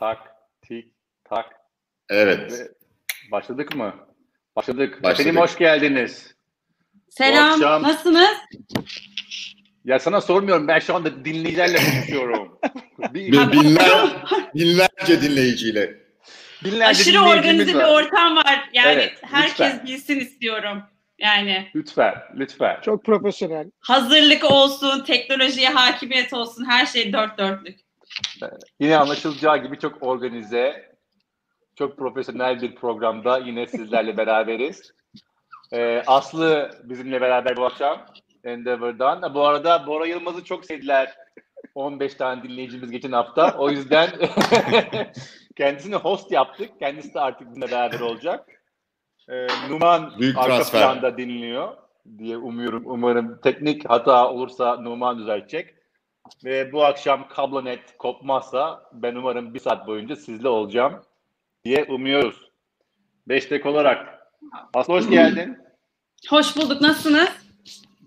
tak, tik, tak. Evet. Ve başladık mı? Başladık. Başladık. Efendim hoş geldiniz. Selam, akşam- nasılsınız? Ya sana sormuyorum ben şu anda dinleyicilerle konuşuyorum. Bir, Bir binler, binlerce dinleyiciyle. binlerce Aşırı organize bir var. ortam var. Yani Evet, herkes lütfen. bilsin istiyorum. Yani Lütfen, lütfen. Çok profesyonel. hazırlık olsun, teknolojiye hakimiyet olsun, her şey dört dörtlük. Yine anlaşılacağı gibi çok organize, çok profesyonel bir programda yine sizlerle beraberiz. Ee, Aslı bizimle beraber bu akşam Endeavor'dan. Bu arada Bora Yılmaz'ı çok sevdiler. 15 tane dinleyicimiz geçen hafta. O yüzden kendisini host yaptık. Kendisi de artık bizimle beraber olacak. Ee, Numan Büyük arka transfer. planda dinliyor diye umuyorum. Umarım teknik hata olursa Numan düzeltecek. Ve bu akşam kablonet kopmazsa ben umarım bir saat boyunca sizle olacağım diye umuyoruz. Beş dakika olarak. Aslı hoş geldin. Hoş bulduk, nasılsınız?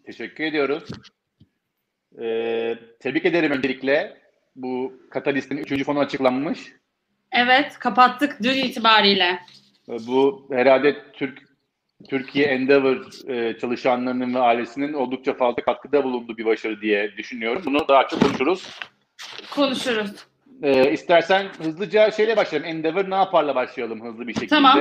Teşekkür ediyoruz. Ee, tebrik ederim öncelikle. Bu Katalist'in üçüncü fonu açıklanmış. Evet, kapattık dün itibariyle. Bu herhalde Türk Türkiye Endeavor e, çalışanlarının ve ailesinin oldukça fazla katkıda bulunduğu bir başarı diye düşünüyorum. Bunu daha çok konuşuruz. Konuşuruz. Ee, istersen hızlıca şeyle başlayalım. Endeavor ne yaparla başlayalım hızlı bir şekilde. Tamam.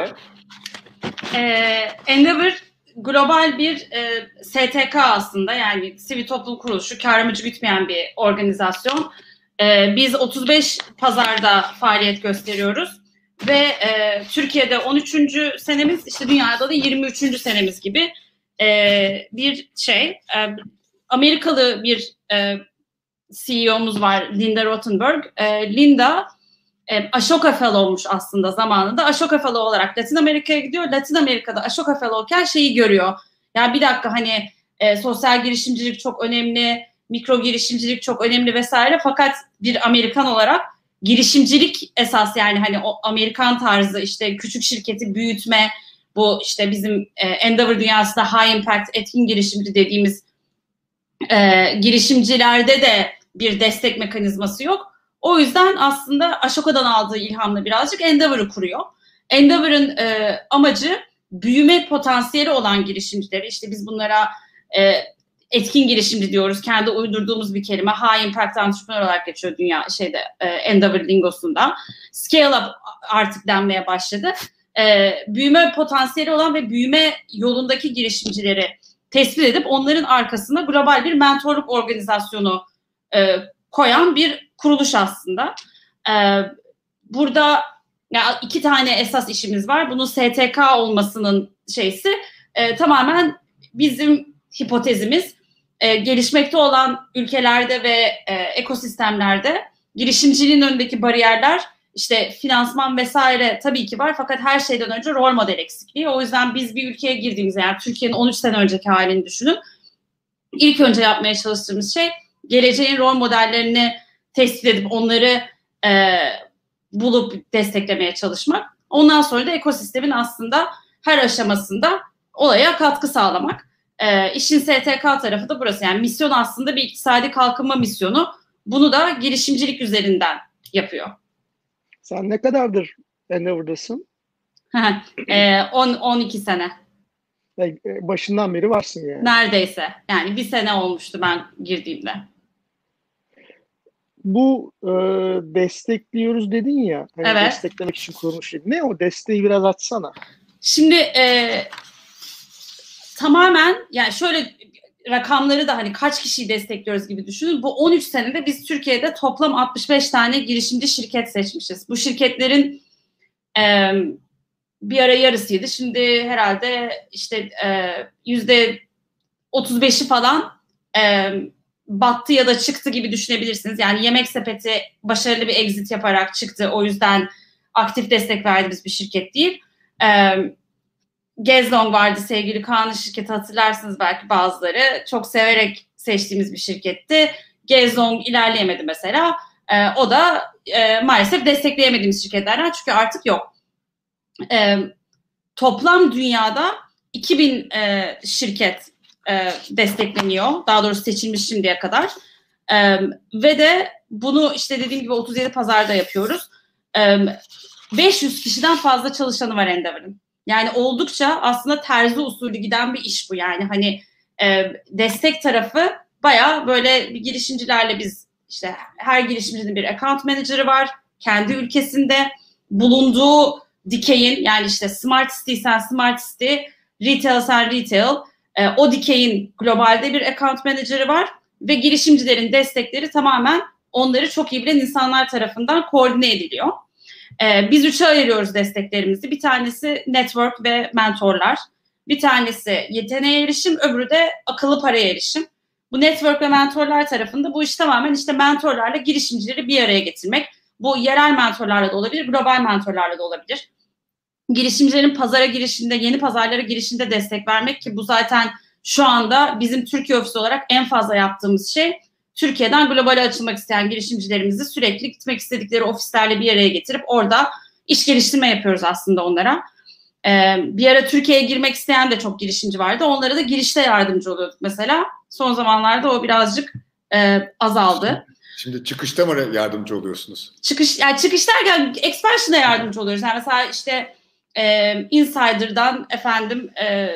Ee, Endeavor global bir e, STK aslında yani sivil toplum kuruluşu, kar amacı gütmeyen bir organizasyon. Ee, biz 35 pazarda faaliyet gösteriyoruz ve e, Türkiye'de 13. senemiz, işte dünyada da 23. senemiz gibi e, bir şey. E, Amerikalı bir e, CEO'muz var Linda Rottenberg. E, Linda e, Ashoka Fellow'muş aslında zamanında. Ashoka Fellow olarak Latin Amerika'ya gidiyor. Latin Amerika'da Ashoka Fellow'ken şeyi görüyor. Ya bir dakika hani e, sosyal girişimcilik çok önemli, mikro girişimcilik çok önemli vesaire. Fakat bir Amerikan olarak girişimcilik esas yani hani o Amerikan tarzı işte küçük şirketi büyütme, bu işte bizim e, Endeavor dünyasında high impact etkin girişimci dediğimiz e, girişimcilerde de bir destek mekanizması yok. O yüzden aslında Ashoka'dan aldığı ilhamla birazcık Endeavor'ı kuruyor. Endeavor'ın e, amacı büyüme potansiyeli olan girişimcileri, işte biz bunlara e, etkin girişimci diyoruz. Kendi uydurduğumuz bir kelime. High impact entrepreneur olarak geçiyor dünya şeyde e, Endeavor lingosunda. Scale up artık denmeye başladı. E, büyüme potansiyeli olan ve büyüme yolundaki girişimcileri tespit edip onların arkasına global bir mentorluk organizasyonu e, koyan bir kuruluş aslında. Ee, burada ya iki tane esas işimiz var. Bunun STK olmasının şeysi e, tamamen bizim hipotezimiz e, gelişmekte olan ülkelerde ve e, ekosistemlerde girişimciliğin önündeki bariyerler işte finansman vesaire tabii ki var fakat her şeyden önce rol model eksikliği. O yüzden biz bir ülkeye girdiğimizde yani Türkiye'nin 13 sene önceki halini düşünün. İlk önce yapmaya çalıştığımız şey geleceğin rol modellerini tespit edip onları e, bulup desteklemeye çalışmak. Ondan sonra da ekosistemin aslında her aşamasında olaya katkı sağlamak. E, işin STK tarafı da burası. Yani misyon aslında bir iktisadi kalkınma misyonu. Bunu da girişimcilik üzerinden yapıyor. Sen ne kadardır Endeavor'dasın? e, 10 12 sene e, Başından beri varsın yani. neredeyse. Yani bir sene olmuştu ben girdiğimde. Bu e, destekliyoruz dedin ya. Hani Evet. Desteklemek için kurulmuş. Ne o desteği biraz açsana. Şimdi e, tamamen yani şöyle rakamları da hani kaç kişiyi destekliyoruz gibi düşünün. Bu 13 senede biz Türkiye'de toplam 65 tane girişimci şirket seçmişiz. Bu şirketlerin e, bir ara yarısıydı. Şimdi herhalde işte yüzde 35'i falan e, battı ya da çıktı gibi düşünebilirsiniz. Yani Yemek Sepeti başarılı bir exit yaparak çıktı. O yüzden aktif destek verdiğimiz bir şirket değil. E, Gezlong vardı sevgili Kaan'ın şirketi hatırlarsınız belki bazıları. Çok severek seçtiğimiz bir şirketti. Gezlong ilerleyemedi mesela. E, o da e, maalesef destekleyemediğimiz şirketlerden çünkü artık yok. E, toplam dünyada 2000 e, şirket e, destekleniyor. Daha doğrusu seçilmiş şimdiye kadar. E, ve de bunu işte dediğim gibi 37 pazarda yapıyoruz. e, 500 kişiden fazla çalışanı var Endeavor'ın. Yani oldukça aslında terzi usulü giden bir iş bu. Yani hani e, destek tarafı baya böyle bir girişimcilerle biz işte her girişimcinin bir account manager'ı var. Kendi ülkesinde bulunduğu dikeyin yani işte smart city sen smart city, retail sen retail, e, o dikeyin globalde bir account manager'ı var ve girişimcilerin destekleri tamamen onları çok iyi bilen insanlar tarafından koordine ediliyor. E, biz üçe ayırıyoruz desteklerimizi. Bir tanesi network ve mentorlar. Bir tanesi yeteneğe erişim, öbürü de akıllı paraya erişim. Bu network ve mentorlar tarafında bu iş tamamen işte mentorlarla girişimcileri bir araya getirmek. Bu yerel mentorlarla da olabilir, global mentorlarla da olabilir. Girişimcilerin pazara girişinde, yeni pazarlara girişinde destek vermek ki bu zaten şu anda bizim Türkiye ofisi olarak en fazla yaptığımız şey Türkiye'den globale açılmak isteyen girişimcilerimizi sürekli gitmek istedikleri ofislerle bir araya getirip orada iş geliştirme yapıyoruz aslında onlara. Ee, bir ara Türkiye'ye girmek isteyen de çok girişimci vardı. Onlara da girişte yardımcı oluyorduk mesela. Son zamanlarda o birazcık e, azaldı. Şimdi çıkışta mı yardımcı oluyorsunuz? Çıkış, yani çıkış derken expansion'a yardımcı oluyoruz. Yani mesela işte e, Insider'dan efendim e,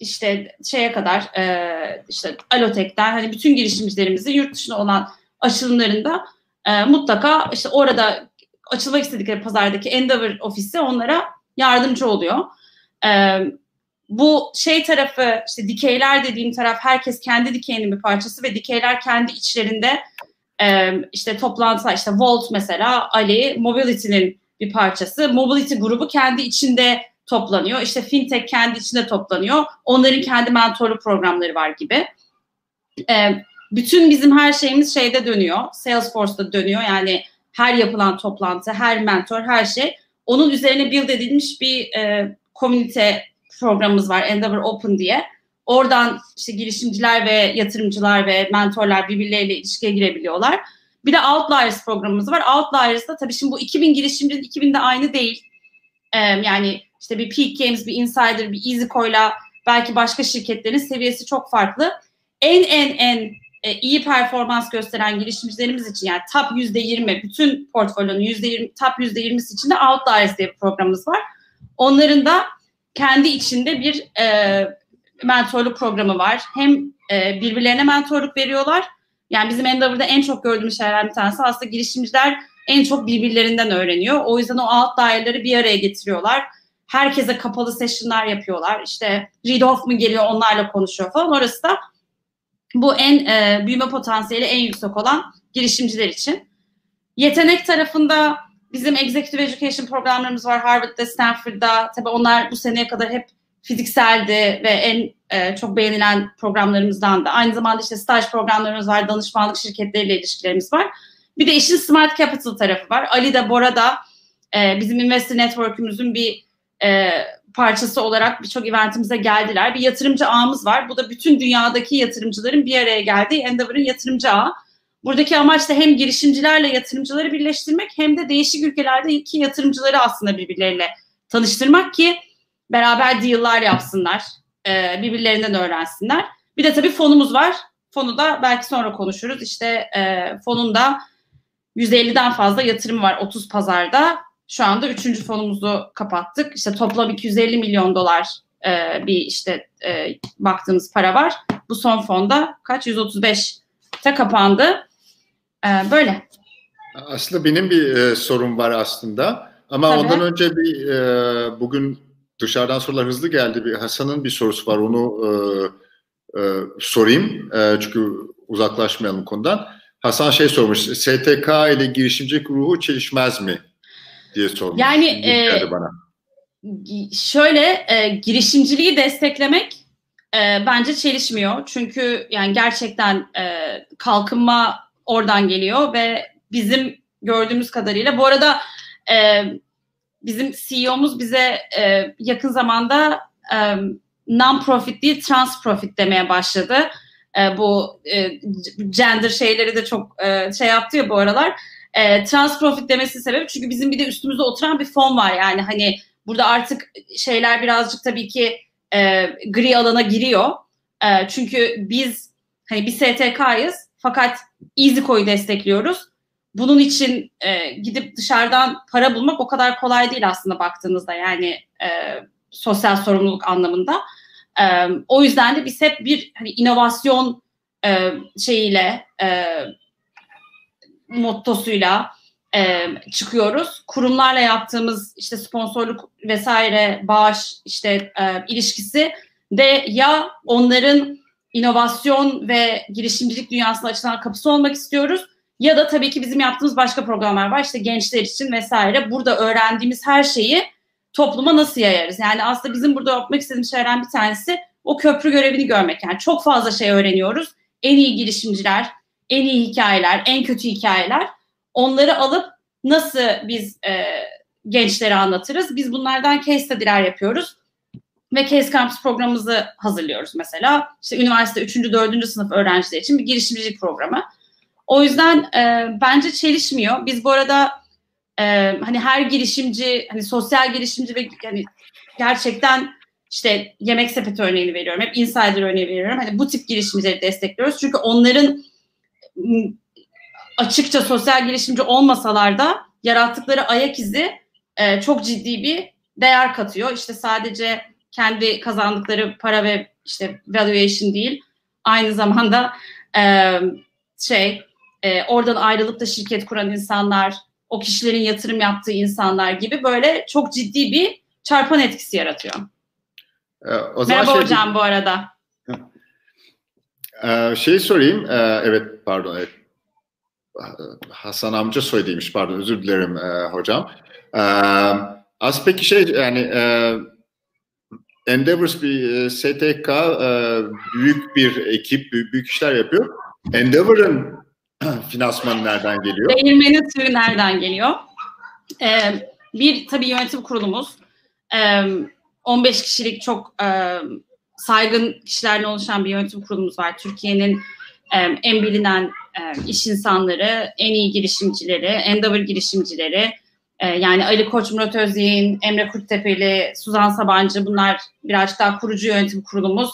işte şeye kadar e, işte Alotek'ten hani bütün girişimcilerimizin yurt dışına olan açılımlarında e, mutlaka işte orada açılmak istedikleri pazardaki Endeavor ofisi onlara yardımcı oluyor. E, bu şey tarafı işte dikeyler dediğim taraf herkes kendi dikeyinin bir parçası ve dikeyler kendi içlerinde e, işte toplantılar işte Volt mesela Ali Mobility'nin bir parçası. Mobility grubu kendi içinde toplanıyor. İşte fintech kendi içinde toplanıyor. Onların kendi mentorlu programları var gibi. E, bütün bizim her şeyimiz şeyde dönüyor. Salesforce'da dönüyor. Yani her yapılan toplantı, her mentor, her şey. Onun üzerine build edilmiş bir e, komünite programımız var. Endeavor Open diye. Oradan işte girişimciler ve yatırımcılar ve mentorlar birbirleriyle ilişkiye girebiliyorlar. Bir de Outliers programımız var. Outliers'da tabii şimdi bu 2000 girişimcinin 2000'de aynı değil. Ee, yani işte bir Peak Games, bir Insider, bir EasyCo'yla belki başka şirketlerin seviyesi çok farklı. En en en e, iyi performans gösteren girişimcilerimiz için yani top %20, bütün portfolyonun %20, top %20'si için de Outliers diye bir programımız var. Onların da kendi içinde bir e, mentorluk programı var. Hem e, birbirlerine mentorluk veriyorlar. Yani bizim Endeavor'da en çok gördüğümüz şeylerden bir tanesi aslında girişimciler en çok birbirlerinden öğreniyor. O yüzden o daireleri bir araya getiriyorlar. Herkese kapalı session'lar yapıyorlar. İşte Reid Hoffman geliyor onlarla konuşuyor falan. Orası da bu en e, büyüme potansiyeli en yüksek olan girişimciler için. Yetenek tarafında bizim Executive Education programlarımız var Harvard'da, Stanford'da. Tabii onlar bu seneye kadar hep fizikseldi ve en e, çok beğenilen programlarımızdan da. Aynı zamanda işte staj programlarımız var, danışmanlık şirketleriyle ilişkilerimiz var. Bir de işin Smart Capital tarafı var. Ali de Bora da e, bizim Investor Network'ümüzün bir e, parçası olarak birçok eventimize geldiler. Bir yatırımcı ağımız var. Bu da bütün dünyadaki yatırımcıların bir araya geldiği Endeavor'ın yatırımcı ağı. Buradaki amaç da hem girişimcilerle yatırımcıları birleştirmek hem de değişik ülkelerde iki yatırımcıları aslında birbirleriyle tanıştırmak ki beraber deal'lar yapsınlar, e, birbirlerinden öğrensinler. Bir de tabii fonumuz var. Fonu da belki sonra konuşuruz. İşte e, fonun da %50'den fazla yatırım var 30 pazarda. Şu anda üçüncü fonumuzu kapattık. İşte toplam 250 milyon dolar e, bir işte e, baktığımız para var. Bu son fonda kaç? 135'te kapandı. E, böyle. Aslında benim bir e, sorum var aslında. Ama Tabii. ondan önce bir e, bugün dışarıdan sorular hızlı geldi. Bir Hasan'ın bir sorusu var. Onu e, e, sorayım. E, çünkü uzaklaşmayalım konudan. Hasan şey sormuş. STK ile girişimcilik ruhu çelişmez mi? Diye sormuş. Yani e, bana. şöyle e, girişimciliği desteklemek e, bence çelişmiyor. Çünkü yani gerçekten e, kalkınma oradan geliyor ve bizim gördüğümüz kadarıyla bu arada e, bizim CEO'muz bize e, yakın zamanda e, non-profit değil trans-profit demeye başladı. E, bu e, gender şeyleri de çok e, şey yaptı ya bu aralar. E, trans-profit demesi sebebi çünkü bizim bir de üstümüzde oturan bir fon var yani hani burada artık şeyler birazcık tabii ki e, gri alana giriyor. E, çünkü biz hani bir STK'yız fakat EasyCo'yu destekliyoruz. bunun için e, gidip dışarıdan para bulmak o kadar kolay değil aslında baktığınızda yani e, sosyal sorumluluk anlamında. E, o yüzden de biz hep bir hani inovasyon e, şeyiyle e, mottosuyla e, çıkıyoruz. Kurumlarla yaptığımız işte sponsorluk vesaire bağış işte e, ilişkisi de ya onların inovasyon ve girişimcilik dünyasına açılan kapısı olmak istiyoruz ya da tabii ki bizim yaptığımız başka programlar var işte gençler için vesaire. Burada öğrendiğimiz her şeyi topluma nasıl yayarız? Yani aslında bizim burada yapmak istediğimiz şeylerden bir tanesi o köprü görevini görmek. Yani çok fazla şey öğreniyoruz. En iyi girişimciler, en iyi hikayeler, en kötü hikayeler. Onları alıp nasıl biz e, gençlere anlatırız? Biz bunlardan case study'ler yapıyoruz. Ve Case Campus programımızı hazırlıyoruz mesela. İşte üniversite 3. 4. sınıf öğrenciler için bir girişimcilik programı. O yüzden e, bence çelişmiyor. Biz bu arada e, hani her girişimci, hani sosyal girişimci ve hani gerçekten işte yemek sepeti örneğini veriyorum. Hep insider örneği veriyorum. Hani bu tip girişimcileri destekliyoruz. Çünkü onların açıkça sosyal girişimci olmasalar da yarattıkları ayak izi e, çok ciddi bir değer katıyor. İşte sadece kendi kazandıkları para ve işte valuation değil, aynı zamanda e, şey e, oradan ayrılıp da şirket kuran insanlar, o kişilerin yatırım yaptığı insanlar gibi böyle çok ciddi bir çarpan etkisi yaratıyor. Ee, o zaman Merhaba şey, hocam bu arada. Şey sorayım, ee, evet pardon, evet. Hasan amca soyadıymış, pardon özür dilerim e, hocam. Ee, az peki şey yani e, Endeavors bir e, STK e, büyük bir ekip, büyük, işler yapıyor. Endeavor'ın finansmanı nereden geliyor? Değirmenin suyu nereden geliyor? Ee, bir tabii yönetim kurulumuz. Ee, 15 kişilik çok saygın kişilerle oluşan bir yönetim kurulumuz var. Türkiye'nin e, en bilinen e, iş insanları, en iyi girişimcileri, Endeavor girişimcileri, e, yani Ali Koç, Murat Özyeğin, Emre Kurttepeli, Suzan Sabancı bunlar birazcık daha kurucu yönetim kurulumuz.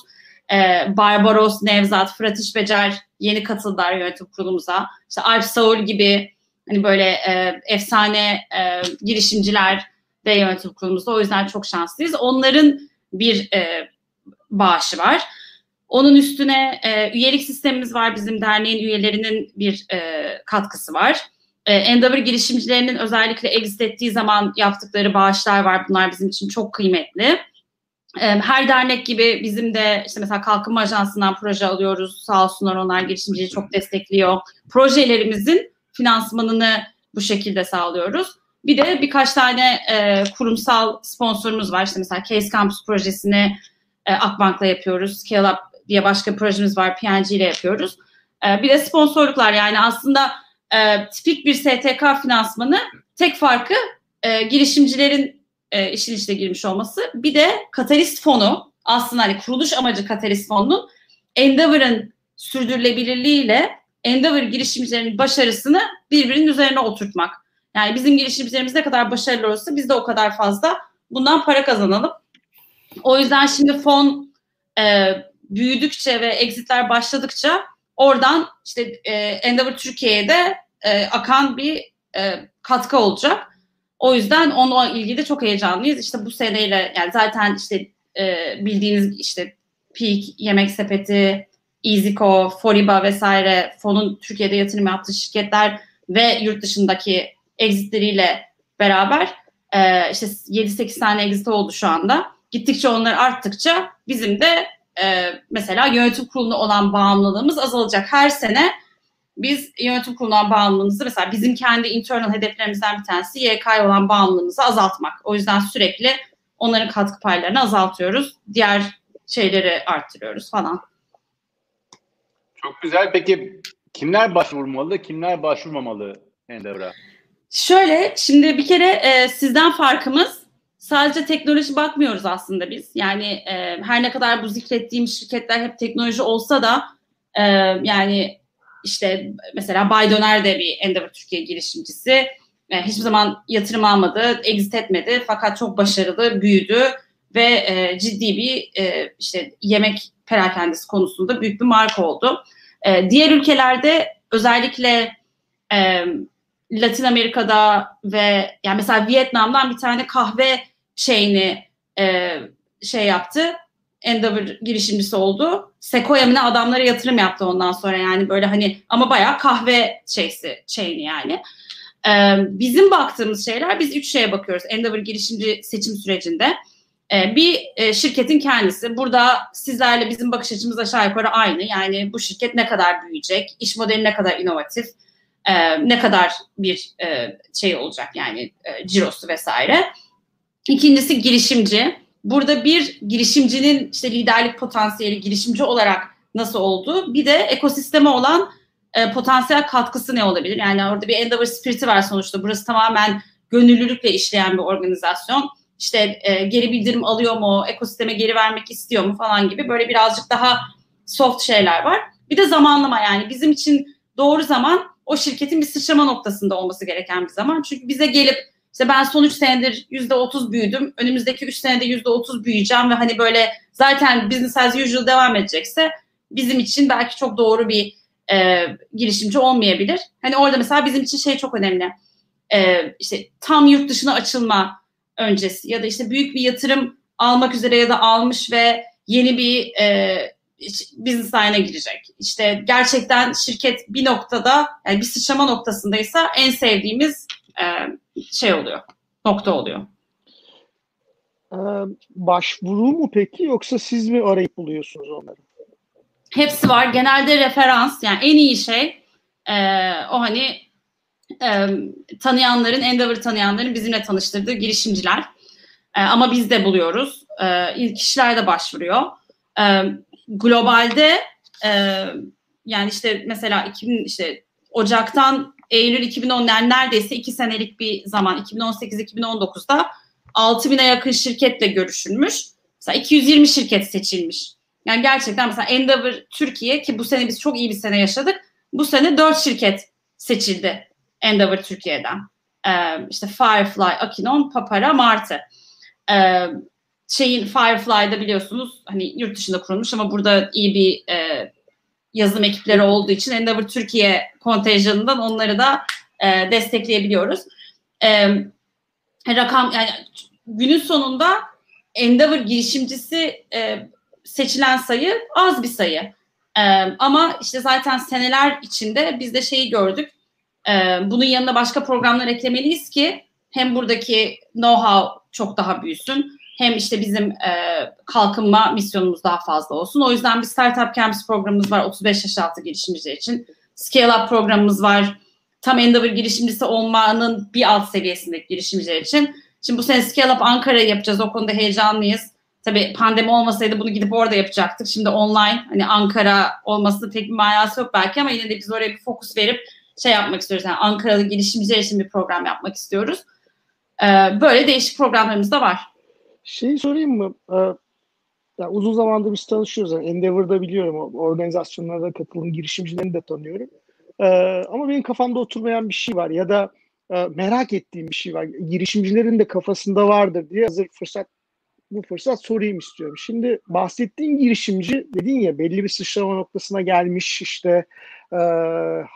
E, Barbaros, Nevzat, Fırat İşbecer yeni katıldılar yönetim kurulumuza. İşte Alp Saul gibi hani böyle e, efsane e, girişimciler de yönetim kurulumuzda. O yüzden çok şanslıyız. Onların bir e, bağışı var. Onun üstüne e, üyelik sistemimiz var. Bizim derneğin üyelerinin bir e, katkısı var. E, Endeavor girişimcilerinin özellikle exit ettiği zaman yaptıkları bağışlar var. Bunlar bizim için çok kıymetli. E, her dernek gibi bizim de işte mesela Kalkınma Ajansı'ndan proje alıyoruz. Sağ olsunlar onlar girişimciyi çok destekliyor. Projelerimizin finansmanını bu şekilde sağlıyoruz. Bir de birkaç tane e, kurumsal sponsorumuz var. İşte mesela Case Campus projesini e, Akbank'la yapıyoruz. Scale Up diye başka projemiz var. PNG ile yapıyoruz. E, bir de sponsorluklar yani aslında e, tipik bir STK finansmanı tek farkı e, girişimcilerin e, işin içine girmiş olması. Bir de Katalist fonu aslında hani kuruluş amacı Katalist fonunun Endeavor'ın sürdürülebilirliğiyle Endeavor girişimcilerinin başarısını birbirinin üzerine oturtmak. Yani bizim girişimcilerimiz ne kadar başarılı olursa biz de o kadar fazla bundan para kazanalım. O yüzden şimdi fon e, büyüdükçe ve exitler başladıkça oradan işte e, Endeavor Türkiye'de e, akan bir e, katkı olacak. O yüzden onunla ilgili de çok heyecanlıyız. İşte bu seneyle yani zaten işte e, bildiğiniz işte Peak, Yemek Sepeti, EasyCo, Foriba vesaire fonun Türkiye'de yatırım yaptığı şirketler ve yurt dışındaki exitleriyle beraber e, işte 7-8 tane exit oldu şu anda. Gittikçe onlar arttıkça bizim de e, mesela yönetim kuruluna olan bağımlılığımız azalacak. Her sene biz yönetim kuruluna bağımlılığımızı mesela bizim kendi internal hedeflerimizden bir tanesi YK'ya olan bağımlılığımızı azaltmak. O yüzden sürekli onların katkı paylarını azaltıyoruz. Diğer şeyleri arttırıyoruz falan. Çok güzel. Peki kimler başvurmalı, kimler başvurmamalı Endeavor'a? Şöyle, şimdi bir kere e, sizden farkımız sadece teknoloji bakmıyoruz aslında biz. Yani e, her ne kadar bu zikrettiğim şirketler hep teknoloji olsa da e, yani işte mesela Bay Döner de bir Endeavor Türkiye girişimcisi. E, hiçbir zaman yatırım almadı, exit etmedi fakat çok başarılı, büyüdü ve e, ciddi bir e, işte yemek perakendesi konusunda büyük bir marka oldu. E, diğer ülkelerde özellikle e, Latin Amerika'da ve yani mesela Vietnam'dan bir tane kahve şeyini e, şey yaptı. Endeavor girişimcisi oldu. Sequoia mı adamlara yatırım yaptı ondan sonra yani böyle hani ama bayağı kahve şeysi şeyini yani. Ee, bizim baktığımız şeyler biz üç şeye bakıyoruz Endeavor girişimci seçim sürecinde. Ee, bir e, şirketin kendisi. Burada sizlerle bizim bakış açımız aşağı yukarı aynı. Yani bu şirket ne kadar büyüyecek, iş modeli ne kadar inovatif, e, ne kadar bir e, şey olacak yani e, cirosu vesaire. İkincisi girişimci. Burada bir girişimcinin işte liderlik potansiyeli girişimci olarak nasıl oldu? Bir de ekosisteme olan e, potansiyel katkısı ne olabilir? Yani orada bir Endeavor Spirit'i var sonuçta. Burası tamamen gönüllülükle işleyen bir organizasyon. İşte e, geri bildirim alıyor mu, ekosisteme geri vermek istiyor mu falan gibi böyle birazcık daha soft şeyler var. Bir de zamanlama yani bizim için doğru zaman o şirketin bir sıçrama noktasında olması gereken bir zaman. Çünkü bize gelip işte ben son 3 senedir %30 büyüdüm. Önümüzdeki 3 senede %30 büyüyeceğim ve hani böyle zaten business as usual devam edecekse bizim için belki çok doğru bir e, girişimci olmayabilir. Hani orada mesela bizim için şey çok önemli. E, işte tam yurt dışına açılma öncesi ya da işte büyük bir yatırım almak üzere ya da almış ve yeni bir e, business line'a girecek. İşte gerçekten şirket bir noktada yani bir sıçrama noktasındaysa en sevdiğimiz şey oluyor. Nokta oluyor. Ee, başvuru mu peki yoksa siz mi arayıp buluyorsunuz onları? Hepsi var. Genelde referans yani en iyi şey e, o hani e, tanıyanların, Endeavor tanıyanların bizimle tanıştırdığı girişimciler. E, ama biz de buluyoruz. E, kişiler de başvuruyor. E, globalde e, yani işte mesela 2000 işte Ocak'tan Eylül 2010 yani neredeyse iki senelik bir zaman 2018-2019'da 6000'e yakın şirketle görüşülmüş. Mesela 220 şirket seçilmiş. Yani gerçekten mesela Endeavor Türkiye ki bu sene biz çok iyi bir sene yaşadık. Bu sene 4 şirket seçildi Endeavor Türkiye'den. Ee, işte Firefly, Akinon, Papara, Martı. Ee, şeyin Firefly'da biliyorsunuz hani yurt dışında kurulmuş ama burada iyi bir e, yazılım ekipleri olduğu için Endeavor Türkiye kontenjanından onları da e, destekleyebiliyoruz. E, rakam yani günün sonunda Endeavor girişimcisi e, seçilen sayı az bir sayı. E, ama işte zaten seneler içinde biz de şeyi gördük. E, bunun yanına başka programlar eklemeliyiz ki hem buradaki know-how çok daha büyüsün hem işte bizim e, kalkınma misyonumuz daha fazla olsun. O yüzden bir Startup Campus programımız var 35 yaş altı girişimciler için. Scale Up programımız var. Tam Endeavor girişimcisi olmanın bir alt seviyesindeki girişimciler için. Şimdi bu sene Scale Up Ankara'yı yapacağız. O konuda heyecanlıyız. Tabii pandemi olmasaydı bunu gidip orada yapacaktık. Şimdi online hani Ankara olmasının pek bir manası yok belki ama yine de biz oraya bir fokus verip şey yapmak istiyoruz. Yani Ankaralı girişimciler için bir program yapmak istiyoruz. Ee, böyle değişik programlarımız da var. Şeyi sorayım mı? Ee, yani uzun zamandır biz tanışıyoruz. Yani Endeavor'da biliyorum. Organizasyonlara da katılan girişimcilerini de tanıyorum. Ee, ama benim kafamda oturmayan bir şey var. Ya da e, merak ettiğim bir şey var. Girişimcilerin de kafasında vardır diye hazır fırsat bu fırsat sorayım istiyorum. Şimdi bahsettiğin girişimci dedin ya belli bir sıçrama noktasına gelmiş işte e,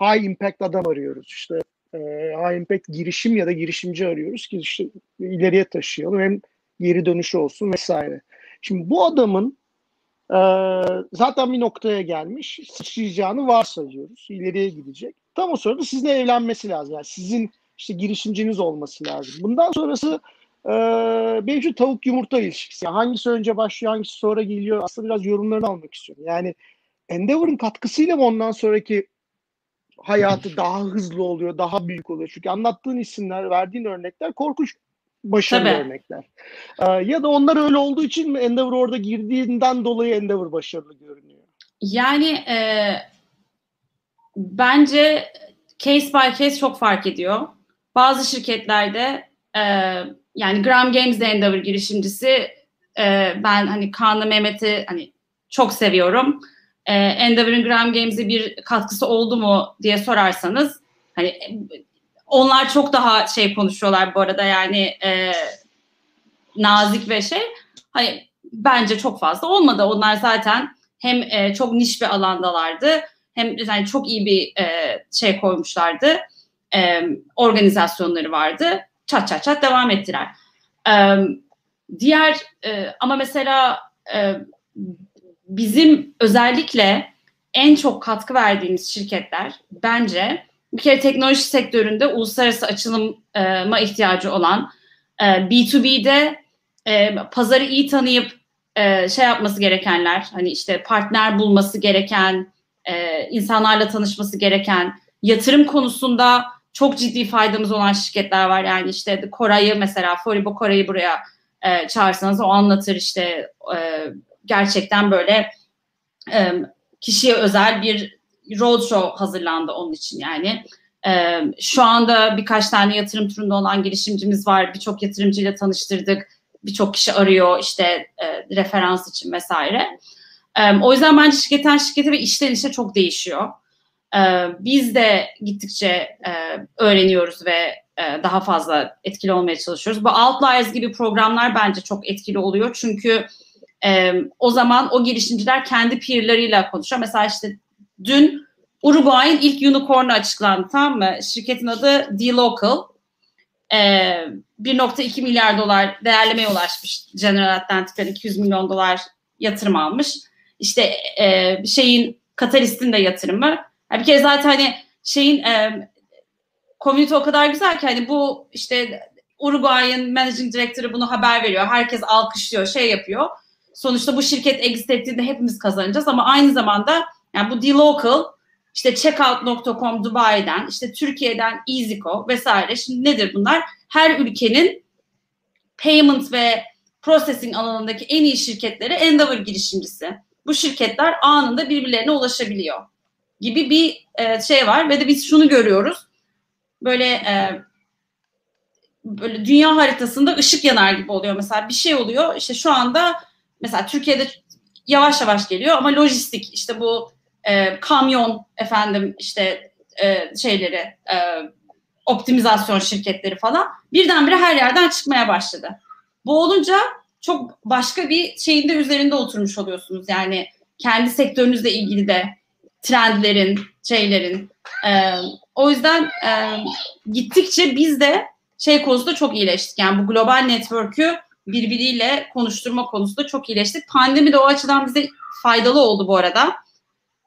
high impact adam arıyoruz. İşte e, high impact girişim ya da girişimci arıyoruz ki işte ileriye taşıyalım. Hem geri dönüşü olsun vesaire. Şimdi bu adamın e, zaten bir noktaya gelmiş, sıçrayacağını varsayıyoruz. İleriye gidecek. Tam o sırada sizinle evlenmesi lazım. Yani sizin işte girişimciniz olması lazım. Bundan sonrası e, benim şu tavuk yumurta ilişkisi. Yani hangisi önce başlıyor, hangisi sonra geliyor. Aslında biraz yorumlarını almak istiyorum. Yani Endeavor'ın katkısıyla mı ondan sonraki hayatı daha hızlı oluyor, daha büyük oluyor? Çünkü anlattığın isimler, verdiğin örnekler korkunç başarılı Tabii. örnekler. Ee, ya da onlar öyle olduğu için mi Endeavor orada girdiğinden dolayı Endeavor başarılı görünüyor? Yani e, bence case by case çok fark ediyor. Bazı şirketlerde e, yani Gram Games de Endeavor girişimcisi e, ben hani Kaan'la Mehmet'i hani çok seviyorum. E, Endeavor'ın Gram Games'e bir katkısı oldu mu diye sorarsanız hani onlar çok daha şey konuşuyorlar bu arada yani e, nazik ve şey. Hani bence çok fazla olmadı. Onlar zaten hem e, çok niş bir alandalardı hem yani çok iyi bir e, şey koymuşlardı. e, organizasyonları vardı. Çat çat çat devam ettiler. E, diğer e, ama mesela e, bizim özellikle en çok katkı verdiğimiz şirketler bence bir kere teknoloji sektöründe uluslararası açılıma ihtiyacı olan e, B2B'de e, pazarı iyi tanıyıp e, şey yapması gerekenler hani işte partner bulması gereken insanlarla tanışması gereken yatırım konusunda çok ciddi faydamız olan şirketler var. Yani işte Koray'ı mesela Foribo Koray'ı buraya e, çağırsanız o anlatır işte gerçekten böyle kişiye özel bir roadshow hazırlandı onun için yani. E, şu anda birkaç tane yatırım turunda olan girişimcimiz var. Birçok yatırımcıyla tanıştırdık. Birçok kişi arıyor işte e, referans için vesaire. E, o yüzden bence şirketten şirkete ve işten işe çok değişiyor. E, biz de gittikçe e, öğreniyoruz ve e, daha fazla etkili olmaya çalışıyoruz. Bu Outliers gibi programlar bence çok etkili oluyor. Çünkü e, o zaman o girişimciler kendi peerleriyle konuşuyor. Mesela işte dün Uruguay'ın ilk unicorn'u açıklandı tamam mı? Şirketin adı D-Local. E, 1.2 milyar dolar değerlemeye ulaşmış. General Atlantic'ten 200 milyon dolar yatırım almış. İşte e, şeyin Katalist'in de yatırımı. Yani bir kere zaten hani şeyin e, komünite o kadar güzel ki hani bu işte Uruguay'ın managing director'ı bunu haber veriyor. Herkes alkışlıyor, şey yapıyor. Sonuçta bu şirket exit ettiğinde hepimiz kazanacağız ama aynı zamanda yani bu D-Local işte checkout.com Dubai'den, işte Türkiye'den EasyCo vesaire. Şimdi nedir bunlar? Her ülkenin payment ve processing alanındaki en iyi şirketleri Endeavor girişimcisi. Bu şirketler anında birbirlerine ulaşabiliyor gibi bir e, şey var ve de biz şunu görüyoruz. Böyle e, böyle dünya haritasında ışık yanar gibi oluyor. Mesela bir şey oluyor. İşte şu anda mesela Türkiye'de yavaş yavaş geliyor ama lojistik işte bu e, kamyon efendim işte e, şeyleri e, optimizasyon şirketleri falan birdenbire her yerden çıkmaya başladı. Bu olunca çok başka bir şeyin de üzerinde oturmuş oluyorsunuz. Yani kendi sektörünüzle ilgili de trendlerin, şeylerin. E, o yüzden e, gittikçe biz de şey konusunda çok iyileştik. Yani bu global network'ü birbiriyle konuşturma konusunda çok iyileştik. Pandemi de o açıdan bize faydalı oldu bu arada.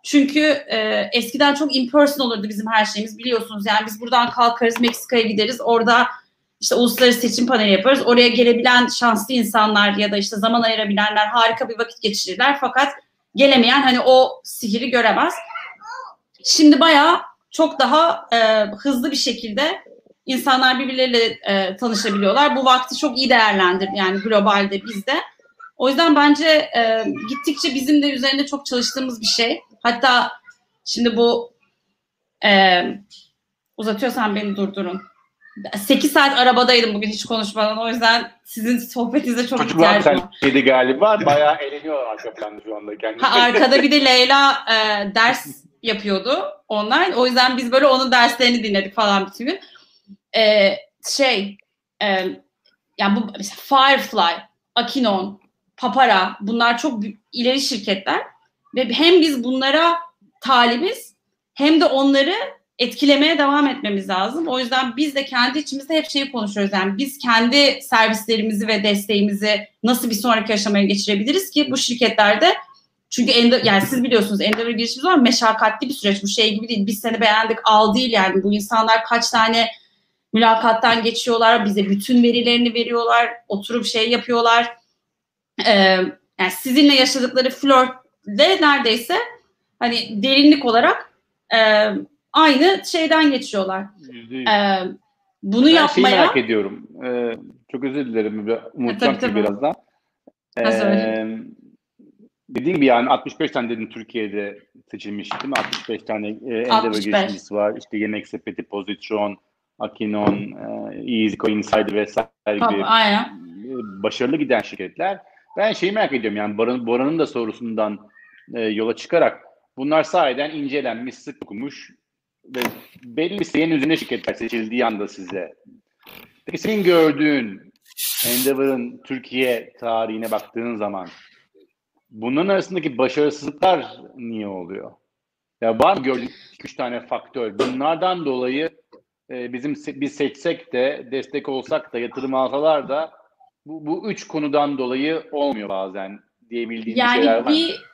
Çünkü e, eskiden çok in-person olurdu bizim her şeyimiz biliyorsunuz. Yani biz buradan kalkarız Meksika'ya gideriz. Orada işte uluslararası seçim paneli yaparız. Oraya gelebilen şanslı insanlar ya da işte zaman ayırabilenler harika bir vakit geçirirler. Fakat gelemeyen hani o sihiri göremez. Şimdi bayağı çok daha e, hızlı bir şekilde insanlar birbirleriyle e, tanışabiliyorlar. Bu vakti çok iyi değerlendirdi yani globalde bizde. O yüzden bence e, gittikçe bizim de üzerinde çok çalıştığımız bir şey. Hatta şimdi bu e, uzatıyorsan beni durdurun. 8 saat arabadaydım bugün hiç konuşmadan. O yüzden sizin sohbetinize çok Çocuklar ihtiyacım var. yedi galiba. Bayağı eğleniyorlar arka planda şu anda. Kendisi. Ha, arkada bir de Leyla e, ders yapıyordu online. O yüzden biz böyle onun derslerini dinledik falan bütün gün. E, şey e, yani bu mesela Firefly, Akinon, Papara bunlar çok büyük- ileri şirketler ve hem biz bunlara talibiz hem de onları etkilemeye devam etmemiz lazım. O yüzden biz de kendi içimizde hep şeyi konuşuyoruz. Yani biz kendi servislerimizi ve desteğimizi nasıl bir sonraki aşamaya geçirebiliriz ki bu şirketlerde çünkü Ende, yani siz biliyorsunuz Endeavor girişimiz var meşakkatli bir süreç. Bu şey gibi değil. Biz seni beğendik al değil yani. Bu insanlar kaç tane mülakattan geçiyorlar. Bize bütün verilerini veriyorlar. Oturup şey yapıyorlar. Ee, yani sizinle yaşadıkları flörtle neredeyse hani derinlik olarak e, aynı şeyden geçiyorlar. Ee, bunu ben şeyi yapmaya merak ediyorum. Ee, çok özür dilerim. bir- Unutacağım tabii, ki birazdan. Ee, dediğim gibi yani 65 tane dedin Türkiye'de seçilmiş değil mi? 65 tane e, Endeavor 65. girişimcisi var. İşte Yemek Sepeti, Pozisyon, Akinon, e, EasyCo Insider vesaire gibi aynen. e, başarılı giden şirketler. Ben şeyi merak ediyorum yani Boran'ın da sorusundan e, yola çıkarak bunlar sahiden incelenmiş, sık okumuş ve belli bir seviyenin üzerine şirketler seçildiği anda size. Peki senin gördüğün Endeavor'ın Türkiye tarihine baktığın zaman bunların arasındaki başarısızlıklar niye oluyor? Ya var mı gördüğün 3 tane faktör? Bunlardan dolayı e, bizim biz seçsek de destek olsak da yatırım alsalar da bu, bu üç konudan dolayı olmuyor bazen diyebildiğim yani şeyler var. bir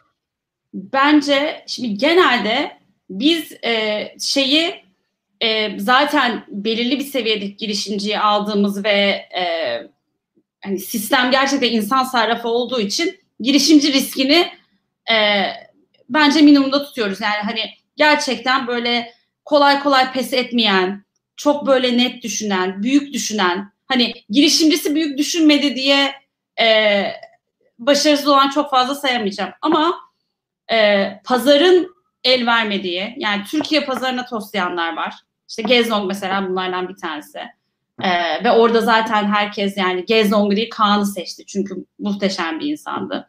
bence şimdi genelde biz e, şeyi e, zaten belirli bir seviyedeki girişimciyi aldığımız ve e, hani sistem gerçekten insan sarrafı olduğu için girişimci riskini e, bence minimumda tutuyoruz. Yani hani gerçekten böyle kolay kolay pes etmeyen, çok böyle net düşünen, büyük düşünen, hani girişimcisi büyük düşünmedi diye e, başarısız olan çok fazla sayamayacağım. Ama e, pazarın el vermediği, yani Türkiye pazarına toslayanlar var. İşte Gezong mesela bunlardan bir tanesi. Ee, ve orada zaten herkes yani Gezong'u değil Kaan'ı seçti. Çünkü muhteşem bir insandı.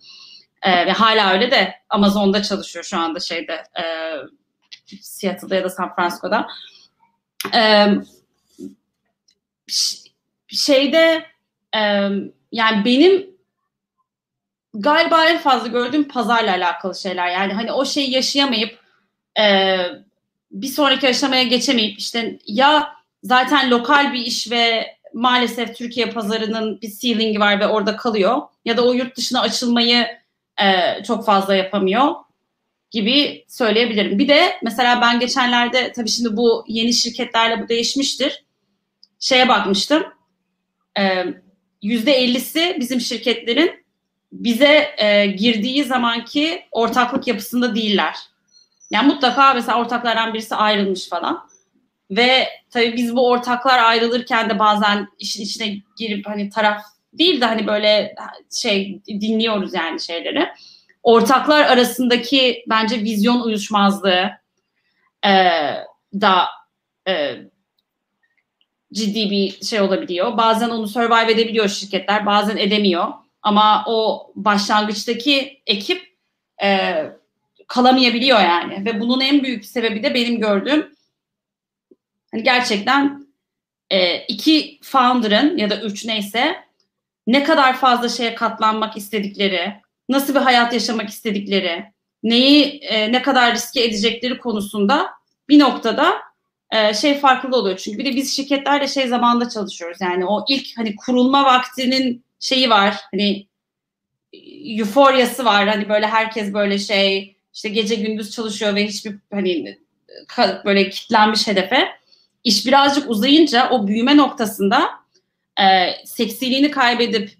Ee, ve hala öyle de Amazon'da çalışıyor şu anda şeyde e, Seattle'da ya da San Francisco'da. Ee, şeyde e, yani benim galiba en fazla gördüğüm pazarla alakalı şeyler. Yani hani o şeyi yaşayamayıp e, bir sonraki aşamaya geçemeyip işte ya zaten lokal bir iş ve maalesef Türkiye pazarının bir ceiling'i var ve orada kalıyor ya da o yurt dışına açılmayı e, çok fazla yapamıyor gibi söyleyebilirim. Bir de mesela ben geçenlerde tabii şimdi bu yeni şirketlerle bu değişmiştir. Şeye bakmıştım. Yüzde 50'si bizim şirketlerin bize e, girdiği zamanki ortaklık yapısında değiller. Yani mutlaka mesela ortaklardan birisi ayrılmış falan. Ve tabii biz bu ortaklar ayrılırken de bazen işin içine girip hani taraf değil de hani böyle şey dinliyoruz yani şeyleri. Ortaklar arasındaki bence vizyon uyuşmazlığı e, da e, ciddi bir şey olabiliyor. Bazen onu survive edebiliyor şirketler, bazen edemiyor. Ama o başlangıçtaki ekip e, kalamayabiliyor yani. Ve bunun en büyük sebebi de benim gördüğüm hani gerçekten e, iki founder'ın ya da üç neyse ne kadar fazla şeye katlanmak istedikleri, nasıl bir hayat yaşamak istedikleri, neyi e, ne kadar riske edecekleri konusunda bir noktada e, şey farklı oluyor. Çünkü bir de biz şirketlerle şey zamanda çalışıyoruz. Yani o ilk hani kurulma vaktinin şeyi var. Hani euforyası var. Hani böyle herkes böyle şey işte gece gündüz çalışıyor ve hiçbir hani böyle kitlenmiş hedefe. İş birazcık uzayınca o büyüme noktasında e, seksiliğini kaybedip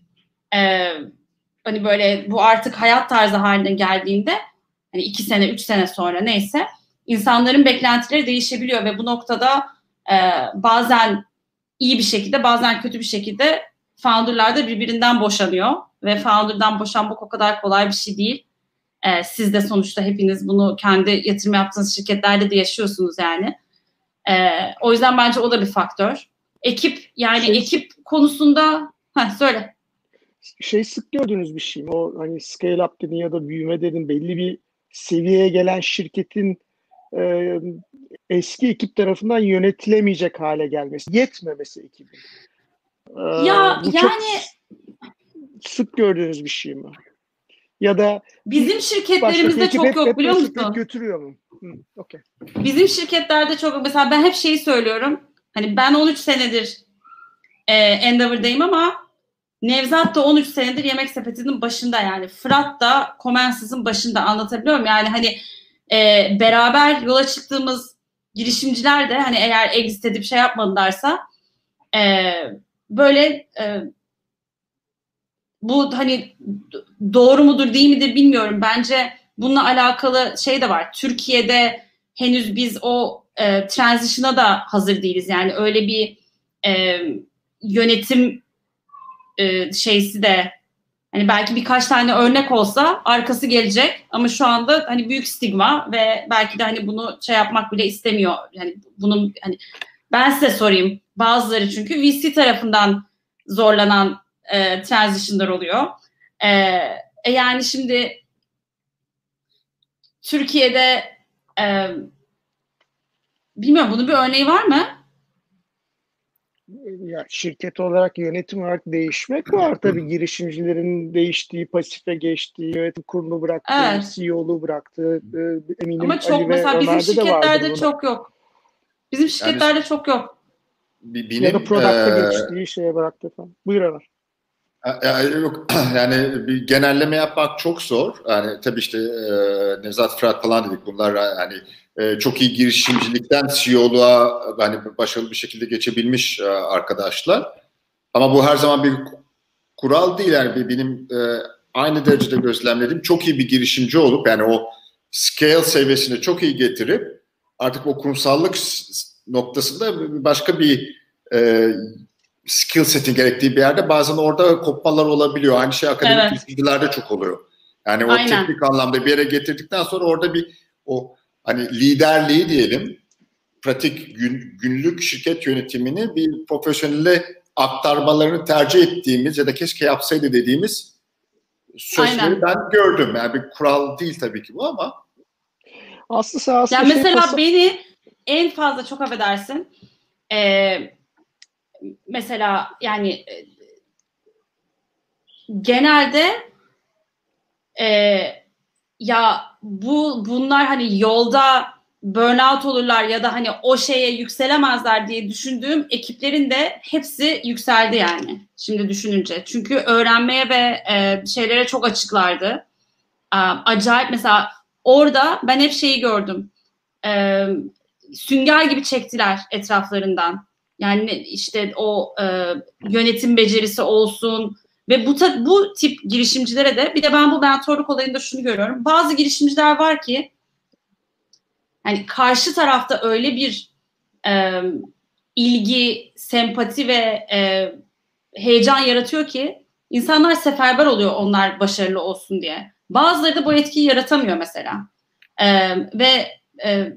e, hani böyle bu artık hayat tarzı haline geldiğinde hani iki sene, üç sene sonra neyse insanların beklentileri değişebiliyor ve bu noktada e, bazen iyi bir şekilde bazen kötü bir şekilde founderlar da birbirinden boşanıyor ve founder'dan boşanmak o kadar kolay bir şey değil. Ee, siz de sonuçta hepiniz bunu kendi yatırım yaptığınız şirketlerde de yaşıyorsunuz yani. Ee, o yüzden bence o da bir faktör. Ekip yani şey, ekip konusunda ha söyle. Şey sık gördüğünüz bir şey mi? O hani scale up dedin ya da büyüme dedin belli bir seviyeye gelen şirketin e, eski ekip tarafından yönetilemeyecek hale gelmesi, yetmemesi ekibin. Ee, ya bu yani çok sık gördüğünüz bir şey mi? Ya da bizim şirketlerimizde çok yok hep biliyor musun? götürüyor mu? Hı, okay. Bizim şirketlerde çok mesela ben hep şeyi söylüyorum. Hani ben 13 senedir e, Endeavor'dayım ama Nevzat da 13 senedir Yemek Sepeti'nin başında yani. Fırat da Comensis'in başında anlatabiliyor muyum? Yani hani e, beraber yola çıktığımız girişimciler de hani eğer exit edip şey yapmadılarsa e, böyle e, bu hani doğru mudur değil midir bilmiyorum. Bence bununla alakalı şey de var. Türkiye'de henüz biz o e, transition'a da hazır değiliz. Yani öyle bir e, yönetim e, şeysi de hani belki birkaç tane örnek olsa arkası gelecek ama şu anda hani büyük stigma ve belki de hani bunu şey yapmak bile istemiyor. Yani bunun hani ben size sorayım. Bazıları çünkü VC tarafından zorlanan e, transition'lar oluyor. E, e, yani şimdi Türkiye'de e, bilmiyorum bunun bir örneği var mı? Ya şirket olarak yönetim olarak değişmek var tabii girişimcilerin değiştiği, pasife geçtiği, yönetim kurulu bıraktı, evet. CEO'lu bıraktı. Eminim Ama çok Ali mesela bizim şirketlerde çok yok. Bizim şirketlerde yani, çok yok. benim, ya da product'a e, geçtiği şeye bıraktı falan. Buyur Ömer. Yok yani bir genelleme yapmak çok zor. Yani tabii işte e, Nevzat Fırat falan dedik bunlar hani e, çok iyi girişimcilikten CEO'luğa hani başarılı bir şekilde geçebilmiş e, arkadaşlar. Ama bu her zaman bir kural değil yani benim e, aynı derecede gözlemledim. Çok iyi bir girişimci olup yani o scale seviyesini çok iyi getirip artık o kurumsallık noktasında başka bir e, skill setin gerektiği bir yerde bazen orada kopmalar olabiliyor. Aynı şey akademik evet. çok oluyor. Yani o Aynen. teknik anlamda bir yere getirdikten sonra orada bir o hani liderliği diyelim pratik gün, günlük şirket yönetimini bir profesyonelle aktarmalarını tercih ettiğimiz ya da keşke yapsaydı dediğimiz sözleri Aynen. ben gördüm. Yani bir kural değil tabii ki bu ama. Aslında aslında yani şey mesela beni en fazla çok affedersin e, mesela yani e, genelde e, ya bu bunlar hani yolda burnout olurlar ya da hani o şeye yükselemezler diye düşündüğüm ekiplerin de hepsi yükseldi yani şimdi düşününce. Çünkü öğrenmeye ve e, şeylere çok açıklardı. E, acayip mesela orada ben hep şeyi gördüm. E, sünger gibi çektiler etraflarından. Yani işte o e, yönetim becerisi olsun ve bu bu tip girişimcilere de bir de ben bu mentorluk olayında şunu görüyorum. Bazı girişimciler var ki hani karşı tarafta öyle bir e, ilgi, sempati ve e, heyecan yaratıyor ki insanlar seferber oluyor onlar başarılı olsun diye. Bazıları da bu etkiyi yaratamıyor mesela. E, ve e,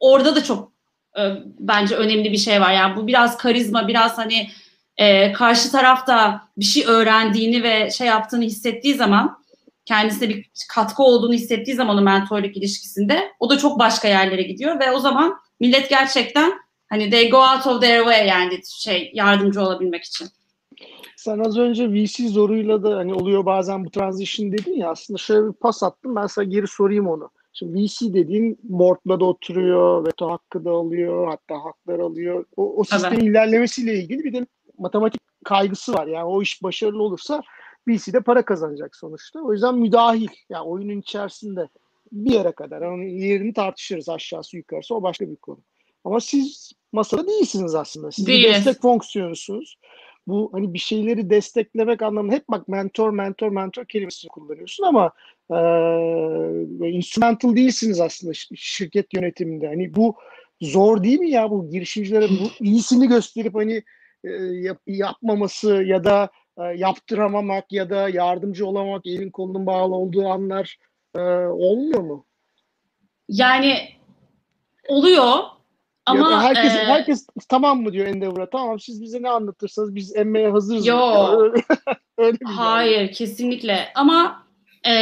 orada da çok e, bence önemli bir şey var. Yani bu biraz karizma, biraz hani e, karşı tarafta bir şey öğrendiğini ve şey yaptığını hissettiği zaman kendisine bir katkı olduğunu hissettiği zaman o mentorluk ilişkisinde o da çok başka yerlere gidiyor ve o zaman millet gerçekten hani they go out of their way yani şey yardımcı olabilmek için. Sen az önce VC zoruyla da hani oluyor bazen bu transition dedin ya aslında şöyle bir pas attım ben sana geri sorayım onu. Şimdi VC dediğin board'la da oturuyor, veto hakkı da alıyor, hatta haklar alıyor. O, o sistemin evet. ilerlemesiyle ilgili bir de matematik kaygısı var. Yani o iş başarılı olursa VC'de para kazanacak sonuçta. O yüzden müdahil. Yani oyunun içerisinde bir yere kadar. Onun yerini tartışırız aşağısı yukarısı. O başka bir konu. Ama siz masada değilsiniz aslında. Siz bir destek fonksiyonusunuz. Bu hani bir şeyleri desteklemek anlamında hep bak mentor mentor mentor kelimesini kullanıyorsun ama e, instrumental değilsiniz aslında şirket yönetiminde. Hani bu zor değil mi ya bu girişimcilere bu iyisini gösterip hani e, yap, yapmaması ya da e, yaptıramamak ya da yardımcı olamamak elin kolunun bağlı olduğu anlar e, olmuyor mu? Yani oluyor ama ya herkes e, herkes tamam mı diyor Endeavor'a tamam siz bize ne anlatırsanız biz emmeye hazırız. Yok. Öyle, Hayır yani. kesinlikle ama e,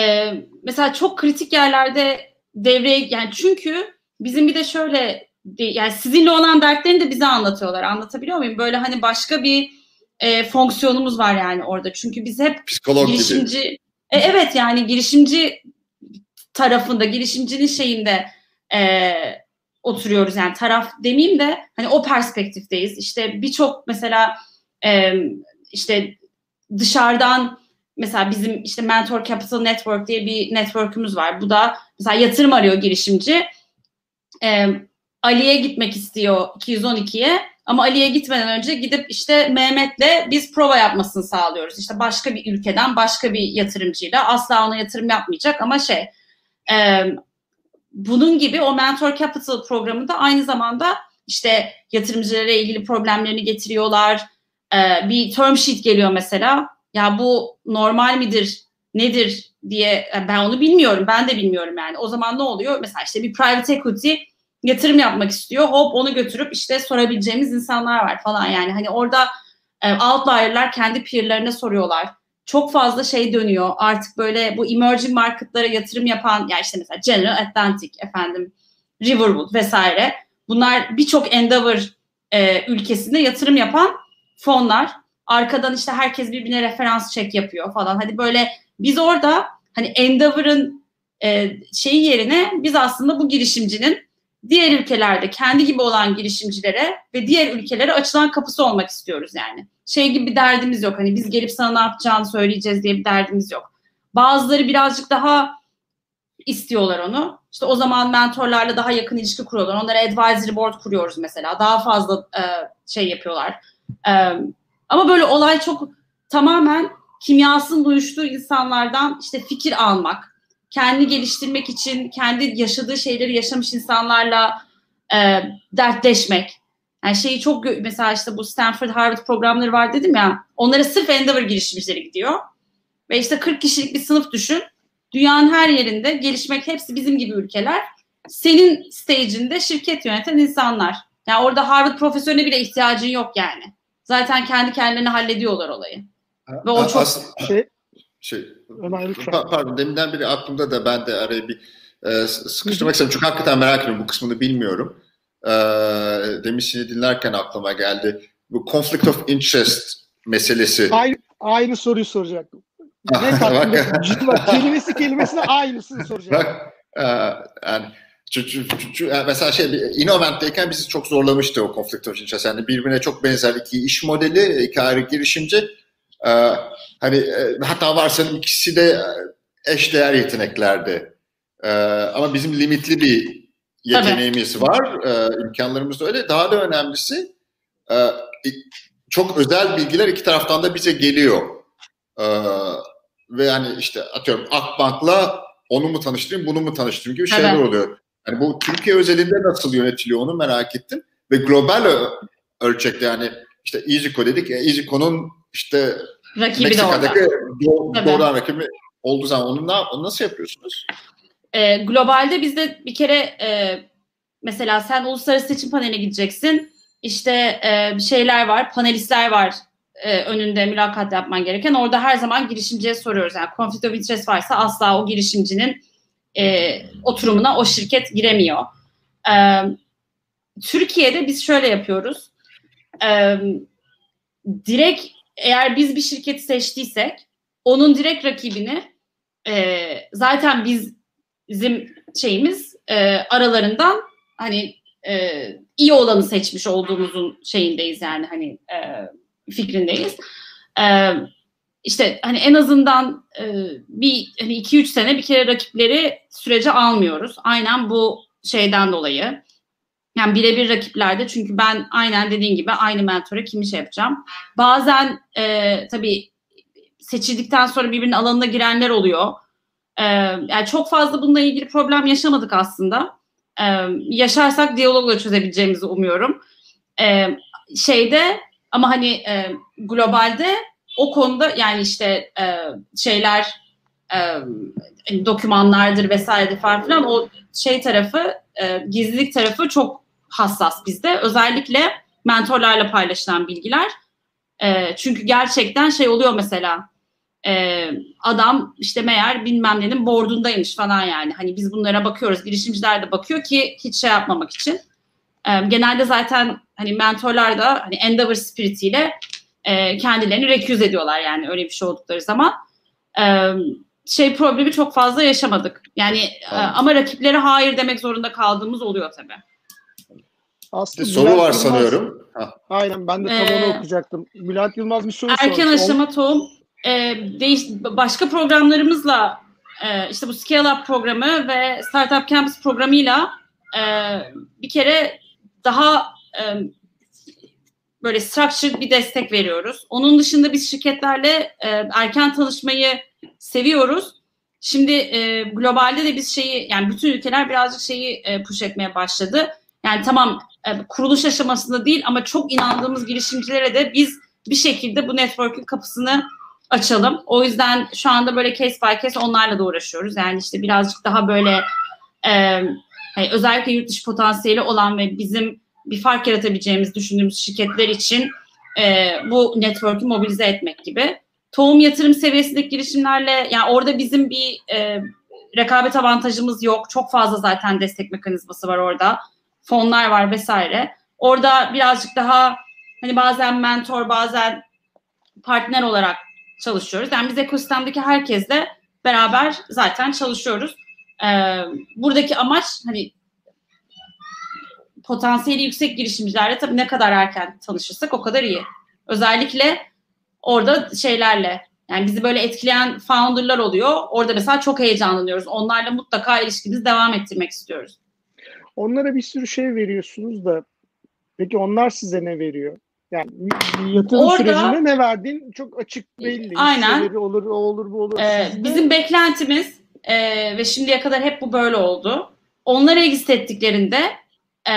mesela çok kritik yerlerde devreye yani çünkü bizim bir de şöyle yani sizinle olan dertlerini de bize anlatıyorlar. Anlatabiliyor muyum? Böyle hani başka bir e, fonksiyonumuz var yani orada. Çünkü biz hep Psikolog girişimci e, evet yani girişimci tarafında, girişimcinin şeyinde e, oturuyoruz yani taraf demeyeyim de hani o perspektifteyiz. İşte birçok mesela e, işte dışarıdan mesela bizim işte Mentor Capital Network diye bir network'ümüz var. Bu da mesela yatırım arıyor girişimci. E, Ali'ye gitmek istiyor 212'ye ama Ali'ye gitmeden önce gidip işte Mehmet'le biz prova yapmasını sağlıyoruz. İşte başka bir ülkeden başka bir yatırımcıyla asla ona yatırım yapmayacak ama şey e, bunun gibi o Mentor Capital programında aynı zamanda işte yatırımcılara ilgili problemlerini getiriyorlar. E, bir term sheet geliyor mesela. Ya bu normal midir, nedir diye ben onu bilmiyorum. Ben de bilmiyorum yani. O zaman ne oluyor? Mesela işte bir private equity yatırım yapmak istiyor. Hop onu götürüp işte sorabileceğimiz insanlar var falan yani. Hani orada e, outlier'lar kendi peer'lerine soruyorlar. Çok fazla şey dönüyor. Artık böyle bu emerging marketlara yatırım yapan ya işte mesela General Atlantic efendim Riverwood vesaire. Bunlar birçok Endeavor e, ülkesinde yatırım yapan fonlar. Arkadan işte herkes birbirine referans çek yapıyor falan. Hadi böyle biz orada hani Endeavor'ın e, şeyi yerine biz aslında bu girişimcinin diğer ülkelerde kendi gibi olan girişimcilere ve diğer ülkelere açılan kapısı olmak istiyoruz yani. Şey gibi bir derdimiz yok. Hani biz gelip sana ne yapacağını söyleyeceğiz diye bir derdimiz yok. Bazıları birazcık daha istiyorlar onu. İşte o zaman mentorlarla daha yakın ilişki kuruyorlar. Onlara advisory board kuruyoruz mesela. Daha fazla e, şey yapıyorlar. E, ama böyle olay çok tamamen kimyasının uyuştuğu insanlardan işte fikir almak, kendi geliştirmek için kendi yaşadığı şeyleri yaşamış insanlarla e, dertleşmek. Yani şeyi çok mesela işte bu Stanford Harvard programları var dedim ya. Onlara sırf Endeavor girişimcileri gidiyor. Ve işte 40 kişilik bir sınıf düşün. Dünyanın her yerinde gelişmek hepsi bizim gibi ülkeler. Senin stage'inde şirket yöneten insanlar. Yani orada Harvard profesörüne bile ihtiyacın yok yani. Zaten kendi kendilerini hallediyorlar olayı. Ve o çok şey, şey Ömer lütfen. pa- pardon deminden beri aklımda da ben de araya bir e, sıkıştırmak istedim. Çünkü hakikaten merak ediyorum. Bu kısmını bilmiyorum. E, demin seni dinlerken aklıma geldi. Bu conflict of interest meselesi. Aynı, aynı soruyu soracaktım. Ne bak. kelimesi kelimesine aynısını soracaktım. Bak e, yani mesela şey Innovent'teyken bizi çok zorlamıştı o conflict of interest. Yani birbirine çok benzer iki iş modeli, iki ayrı girişimci. E, hani e, hatta varsayalım ikisi de eşdeğer yeteneklerdi. E, ama bizim limitli bir yeteneğimiz var. E, imkanlarımız da öyle. Daha da önemlisi e, çok özel bilgiler iki taraftan da bize geliyor. E, ve yani işte atıyorum Akbank'la onu mu tanıştırayım, bunu mu tanıştırayım gibi şeyler Evet. oluyor. Yani bu Türkiye özelinde nasıl yönetiliyor onu merak ettim. Ve global ölçekte yani işte EasyCo dedik. E, EasyCo'nun işte rakibi de orada. Meksika'daki do- Tabii. doğrudan rakibi olduğu zaman onu, ne, onu nasıl yapıyorsunuz? E, globalde bizde bir kere e, mesela sen uluslararası seçim paneline gideceksin. İşte e, şeyler var, panelistler var e, önünde mülakat yapman gereken. Orada her zaman girişimciye soruyoruz. Yani conflict of interest varsa asla o girişimcinin e, oturumuna o şirket giremiyor. E, Türkiye'de biz şöyle yapıyoruz. E, direkt eğer biz bir şirketi seçtiysek onun direkt rakibini e, zaten biz bizim şeyimiz e, aralarından hani e, iyi olanı seçmiş olduğumuzun şeyindeyiz yani hani e, fikrindeyiz. E, işte hani en azından e, bir hani 2-3 sene bir kere rakipleri sürece almıyoruz. Aynen bu şeyden dolayı. Yani birebir rakiplerde çünkü ben aynen dediğin gibi aynı mentora kimi şey yapacağım. Bazen e, tabii seçildikten sonra birbirinin alanına girenler oluyor. Ee, yani çok fazla bununla ilgili problem yaşamadık aslında. Ee, yaşarsak diyalogla çözebileceğimizi umuyorum. Ee, şeyde ama hani e, globalde o konuda yani işte e, şeyler e, hani dokümanlardır vesairedir falan filan o şey tarafı e, gizlilik tarafı çok hassas bizde. Özellikle mentorlarla paylaşılan bilgiler. E, çünkü gerçekten şey oluyor mesela e, adam işte meğer bilmem nenin bordundaymış falan yani. Hani biz bunlara bakıyoruz. Girişimciler de bakıyor ki hiç şey yapmamak için. E, genelde zaten hani mentorlar da hani Endeavor spiritiyle e, kendilerini recuse ediyorlar yani öyle bir şey oldukları zaman. E, şey problemi çok fazla yaşamadık. Yani e, Tamam. ama rakiplere hayır demek zorunda kaldığımız oluyor tabii. Aslında soru Bülent var Yılmaz- sanıyorum. Ha. Aynen ben de tam Ee, onu okuyacaktım. Bülent Yılmaz bir soru Erken sormuş. aşama tohum e, değiş, başka programlarımızla e, işte bu Scale Up programı ve Startup Campus programıyla e, bir kere daha e, böyle structured bir destek veriyoruz. Onun dışında biz şirketlerle e, erken tanışmayı seviyoruz. Şimdi e, globalde de biz şeyi yani bütün ülkeler birazcık şeyi e, push etmeye başladı. Yani tamam e, kuruluş aşamasında değil ama çok inandığımız girişimcilere de biz bir şekilde bu network'ün kapısını açalım. O yüzden şu anda böyle case by case onlarla da uğraşıyoruz. Yani işte birazcık daha böyle e, hani özellikle yurt dışı potansiyeli olan ve bizim bir fark yaratabileceğimiz düşündüğümüz şirketler için e, bu network'ü mobilize etmek gibi. Tohum yatırım seviyesindeki girişimlerle yani orada bizim bir e, rekabet avantajımız yok. Çok fazla zaten destek mekanizması var orada. Fonlar var vesaire. Orada birazcık daha hani bazen mentor bazen partner olarak çalışıyoruz. Yani biz ekosistemdeki herkesle beraber zaten çalışıyoruz. Ee, buradaki amaç hani potansiyeli yüksek girişimcilerle tabii ne kadar erken tanışırsak o kadar iyi. Özellikle orada şeylerle yani bizi böyle etkileyen founderlar oluyor. Orada mesela çok heyecanlanıyoruz. Onlarla mutlaka ilişkimizi devam ettirmek istiyoruz. Onlara bir sürü şey veriyorsunuz da peki onlar size ne veriyor? Yani yatırım Orada- sürecinde ne verdiğin çok açık belli. Aynen. Olur, o olur, bu olur. Ee, Sizde- bizim beklentimiz e, ve şimdiye kadar hep bu böyle oldu. Onlar exit ettiklerinde e,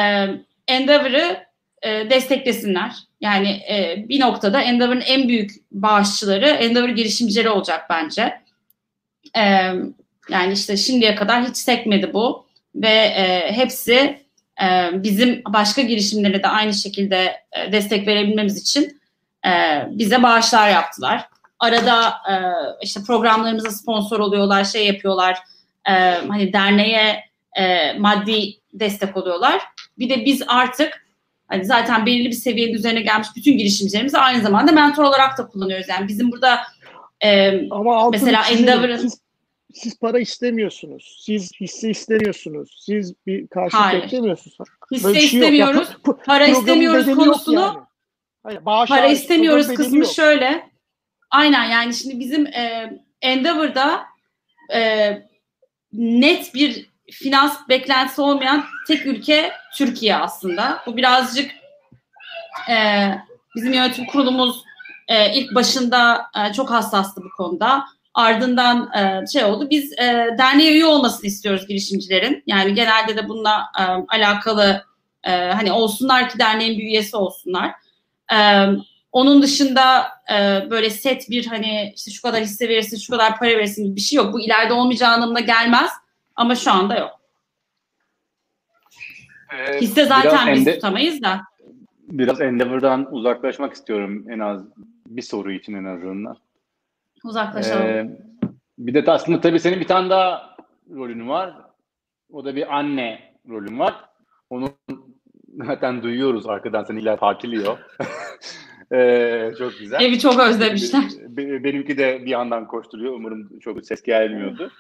Endeavor'ı e, desteklesinler. Yani e, bir noktada Endeavor'ın en büyük bağışçıları Endeavor girişimcileri olacak bence. E, yani işte şimdiye kadar hiç sekmedi bu ve e, hepsi e, bizim başka girişimlere de aynı şekilde e, destek verebilmemiz için e, bize bağışlar yaptılar arada e, işte programlarımıza sponsor oluyorlar, şey yapıyorlar. E, hani derneğe e, maddi destek oluyorlar. Bir de biz artık hani zaten belirli bir seviyenin üzerine gelmiş bütün girişimcilerimizi aynı zamanda mentor olarak da kullanıyoruz. Yani bizim burada e, Ama Mesela. Endeavor'ın- siz, siz para istemiyorsunuz. Siz hisse istemiyorsunuz. Siz bir karşılık beklemiyorsunuz. hisse şey yok. Ya, istemiyoruz, pro- para istemiyoruz konusunu yani. Hayır, bağış para istemiyoruz kısmı yok. şöyle. Aynen yani şimdi bizim e, Endeavor'da e, net bir finans beklentisi olmayan tek ülke Türkiye aslında. Bu birazcık e, bizim yönetim kurulumuz e, ilk başında e, çok hassastı bu konuda. Ardından e, şey oldu. Biz e, derneğe üye olmasını istiyoruz girişimcilerin. Yani genelde de bununla e, alakalı e, hani olsunlar ki derneğin bir üyesi olsunlar. E, onun dışında e, böyle set bir hani işte şu kadar hisse verirsin, şu kadar para verirsin gibi bir şey yok. Bu ileride olmayacağı anlamına gelmez ama şu anda yok. Ee, Hisse zaten biz ende- tutamayız da. Biraz Endeavor'dan uzaklaşmak istiyorum en az bir soru için en azından. Uzaklaşalım. Ee, bir de aslında tabii senin bir tane daha rolün var. O da bir anne rolün var. Onu zaten duyuyoruz arkadan seni illa takiliyor. ee, çok güzel. Evi çok özlemişler. Be- Benimki de bir yandan koşturuyor. Umarım çok ses gelmiyordu.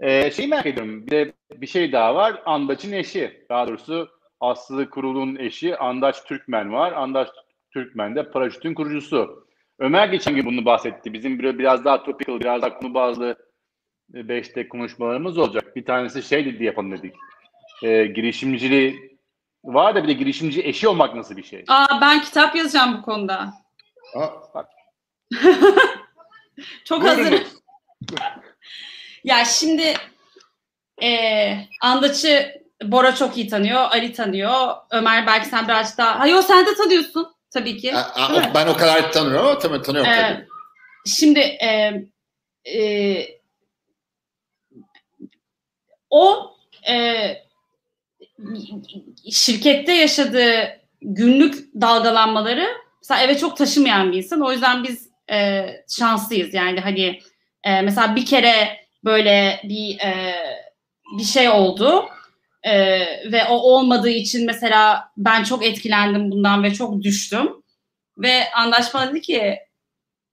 Ee, şey merak ediyorum. Bir de bir şey daha var. Andaç'ın eşi. Daha doğrusu Aslı Kurul'un eşi Andaç Türkmen var. Andaç Türkmen de Paraşüt'ün kurucusu. Ömer geçen gün bunu bahsetti. Bizim biraz daha topical, biraz daha konu bazlı 5'te konuşmalarımız olacak. Bir tanesi şey dedi yapalım dedik. Ee, girişimciliği var da bir de girişimci eşi olmak nasıl bir şey? Aa ben kitap yazacağım bu konuda. Aa, Çok Buyurun. hazırım. Ya şimdi e, Andaç'ı Bora çok iyi tanıyor, Ali tanıyor. Ömer belki sen birazcık daha... Hayır sen de tanıyorsun tabii ki. a- a- ben o kadar tanıyorum ama tabii tanıyorum Ee, tabii. şimdi e, e, o e, şirkette yaşadığı günlük dalgalanmaları mesela eve çok taşımayan bir insan. O yüzden biz e, şanslıyız. Yani hani e, mesela bir kere böyle bir e, bir şey oldu. E, ve o olmadığı için mesela ben çok etkilendim bundan ve çok düştüm. Ve anlaşma dedi ki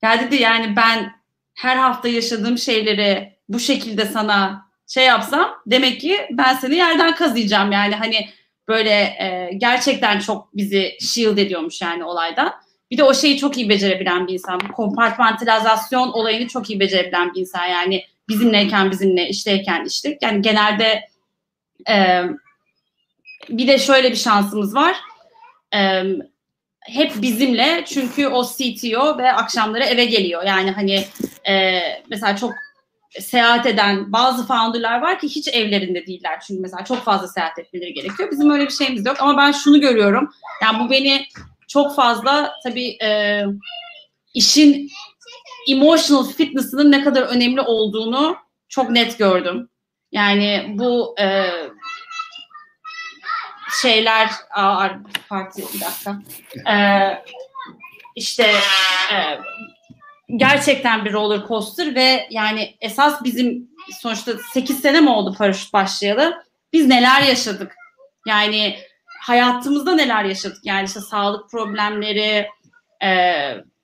ya dedi yani ben her hafta yaşadığım şeyleri bu şekilde sana şey yapsam demek ki ben seni yerden kazıyacağım yani hani böyle e, gerçekten çok bizi shield ediyormuş yani olaydan. Bir de o şeyi çok iyi becerebilen bir insan. Bu olayını çok iyi becerebilen bir insan. Yani bizimleyken bizimle, işteyken işte. Yani genelde e, bir de şöyle bir şansımız var. E, hep bizimle çünkü o CTO ve akşamları eve geliyor. Yani hani e, mesela çok seyahat eden bazı founderlar var ki hiç evlerinde değiller. Çünkü mesela çok fazla seyahat etmeleri gerekiyor. Bizim öyle bir şeyimiz yok ama ben şunu görüyorum. Yani bu beni çok fazla tabii e, işin emotional fitness'ının ne kadar önemli olduğunu çok net gördüm. Yani bu e, şeyler aa, parti bir dakika. Ee, işte e, gerçekten bir roller coaster ve yani esas bizim sonuçta 8 sene mi oldu paraşüt başlayalı? Biz neler yaşadık? Yani hayatımızda neler yaşadık? Yani işte sağlık problemleri e,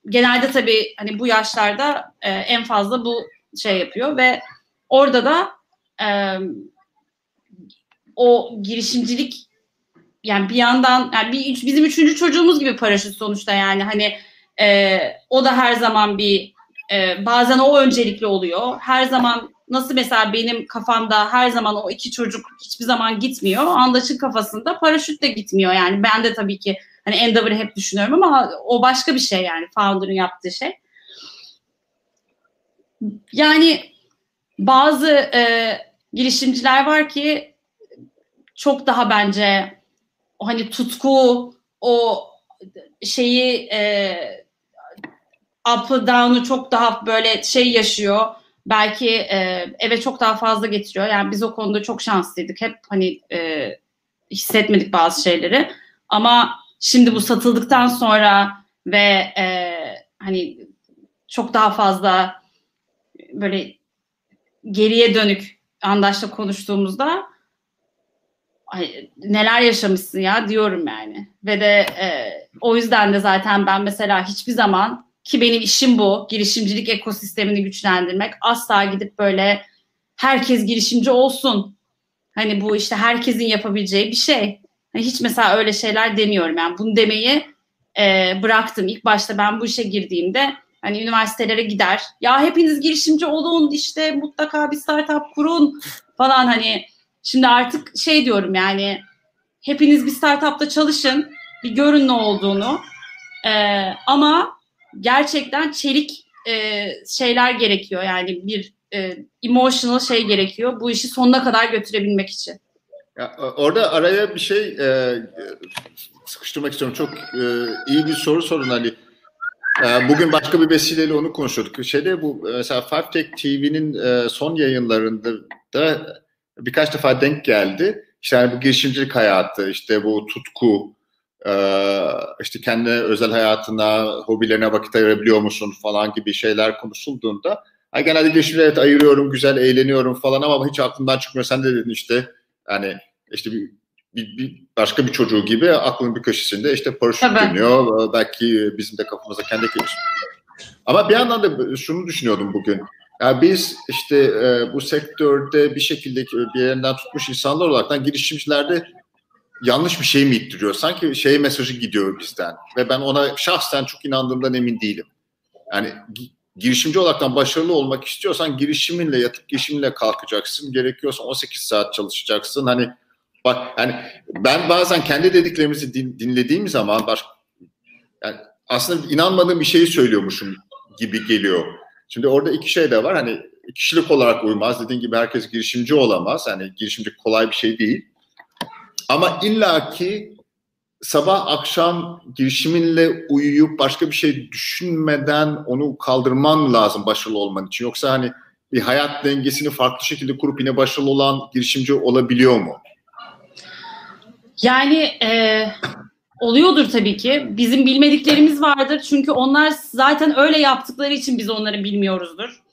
genelde tabii hani bu yaşlarda e, en fazla bu şey yapıyor ve orada da e, o girişimcilik yani bir yandan yani bir, bizim üçüncü çocuğumuz gibi paraşüt sonuçta yani hani e, o da her zaman bir e, bazen o öncelikli oluyor. Her zaman nasıl mesela benim kafamda her zaman o iki çocuk hiçbir zaman gitmiyor. Andaç'ın kafasında paraşüt de gitmiyor. Yani ben de tabii ki hani Endeavor'ı hep düşünüyorum ama o başka bir şey yani Founder'ın yaptığı şey. Yani bazı e, girişimciler var ki çok daha bence o hani tutku o şeyi e, up'ı down'u çok daha böyle şey yaşıyor. Belki e, eve çok daha fazla getiriyor. Yani biz o konuda çok şanslıydık. Hep hani e, hissetmedik bazı şeyleri. Ama şimdi bu satıldıktan sonra ve e, hani çok daha fazla böyle geriye dönük Andaş'la konuştuğumuzda ay, neler yaşamışsın ya diyorum yani. Ve de e, o yüzden de zaten ben mesela hiçbir zaman ki benim işim bu girişimcilik ekosistemini güçlendirmek asla gidip böyle herkes girişimci olsun. Hani bu işte herkesin yapabileceği bir şey. Hani hiç mesela öyle şeyler demiyorum yani bunu demeyi e, bıraktım. İlk başta ben bu işe girdiğimde hani üniversitelere gider. Ya hepiniz girişimci olun işte mutlaka bir startup kurun falan hani şimdi artık şey diyorum yani hepiniz bir startupta çalışın bir görün ne olduğunu ee, ama gerçekten çelik e, şeyler gerekiyor yani bir e, emotional şey gerekiyor bu işi sonuna kadar götürebilmek için. Ya, orada araya bir şey e, sıkıştırmak istiyorum. Çok e, iyi bir soru sorun Ali. E, bugün başka bir vesileyle onu konuşuyorduk. Şeyde bu mesela Five Tech TV'nin e, son yayınlarında da birkaç defa denk geldi. İşte yani bu girişimcilik hayatı, işte bu tutku, e, işte kendi özel hayatına, hobilerine vakit ayırabiliyor musun falan gibi şeyler konuşulduğunda yani genelde girişimcilik evet ayırıyorum, güzel eğleniyorum falan ama hiç aklımdan çıkmıyor. Sen de dedin işte yani işte bir, bir, bir başka bir çocuğu gibi aklın bir köşesinde işte paraşüt dönüyor. Belki bizim de kafamızda kendi gelişim. Ama bir yandan da şunu düşünüyordum bugün. Yani biz işte e, bu sektörde bir şekilde bir yerinden tutmuş insanlar olarak girişimcilerde yanlış bir şey mi ittiriyor? Sanki şey mesajı gidiyor bizden. Ve ben ona şahsen çok inandığımdan emin değilim. Yani girişimci olaraktan başarılı olmak istiyorsan girişiminle yatıp girişiminle kalkacaksın. Gerekiyorsa 18 saat çalışacaksın. Hani bak hani ben bazen kendi dediklerimizi din, dinlediğim zaman baş, yani aslında inanmadığım bir şeyi söylüyormuşum gibi geliyor. Şimdi orada iki şey de var. Hani kişilik olarak uymaz. Dediğin gibi herkes girişimci olamaz. Hani girişimci kolay bir şey değil. Ama illaki sabah akşam girişiminle uyuyup başka bir şey düşünmeden onu kaldırman lazım başarılı olman için. Yoksa hani bir hayat dengesini farklı şekilde kurup yine başarılı olan girişimci olabiliyor mu? Yani e, oluyordur tabii ki. Bizim bilmediklerimiz vardır. Çünkü onlar zaten öyle yaptıkları için biz onları bilmiyoruzdur.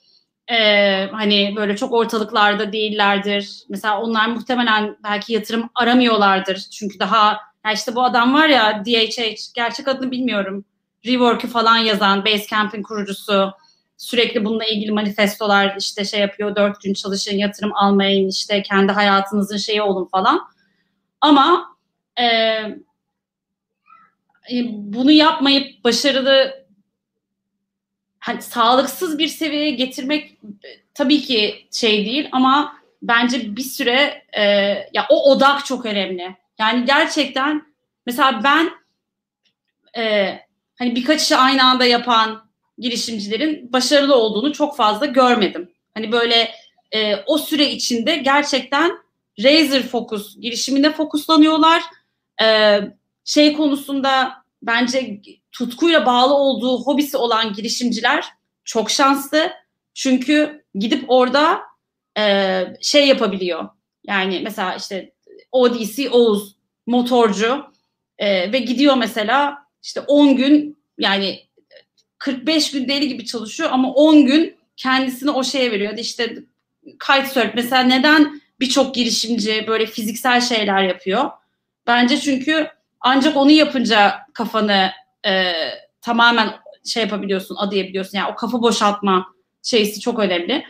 Ee, hani böyle çok ortalıklarda değillerdir. Mesela onlar muhtemelen belki yatırım aramıyorlardır. Çünkü daha ya işte bu adam var ya DHH gerçek adını bilmiyorum. Rework'ü falan yazan Basecamp'in kurucusu sürekli bununla ilgili manifestolar işte şey yapıyor dört gün çalışın yatırım almayın işte kendi hayatınızın şeyi olun falan. Ama e, bunu yapmayıp başarılı hani sağlıksız bir seviyeye getirmek tabii ki şey değil ama bence bir süre e, ya o odak çok önemli. Yani gerçekten mesela ben e, hani birkaç işi aynı anda yapan girişimcilerin başarılı olduğunu çok fazla görmedim. Hani böyle e, o süre içinde gerçekten razor fokus girişimine fokuslanıyorlar. E, şey konusunda bence tutkuyla bağlı olduğu hobisi olan girişimciler çok şanslı. Çünkü gidip orada e, şey yapabiliyor. Yani mesela işte ODC Oğuz motorcu e, ve gidiyor mesela işte 10 gün yani 45 gün deli gibi çalışıyor ama 10 gün kendisini o şeye veriyor. İşte kitesurf mesela neden birçok girişimci böyle fiziksel şeyler yapıyor? Bence çünkü ancak onu yapınca kafanı e, tamamen şey yapabiliyorsun, adayabiliyorsun. Yani o kafa boşaltma şeysi çok önemli.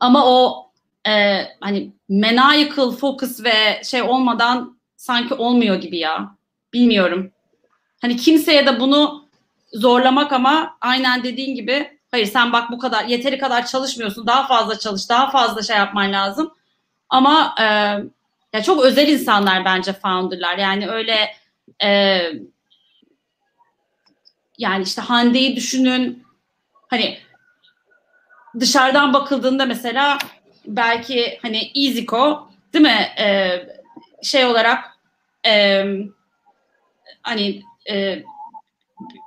Ama o e, hani maniacal focus ve şey olmadan sanki olmuyor gibi ya. Bilmiyorum. Hani kimseye de bunu zorlamak ama aynen dediğin gibi hayır sen bak bu kadar yeteri kadar çalışmıyorsun. Daha fazla çalış, daha fazla şey yapman lazım. Ama e, ya çok özel insanlar bence founderlar. Yani öyle e, yani işte Hande'yi düşünün. Hani dışarıdan bakıldığında mesela belki hani EasyCo değil mi? E, şey olarak e, hani e,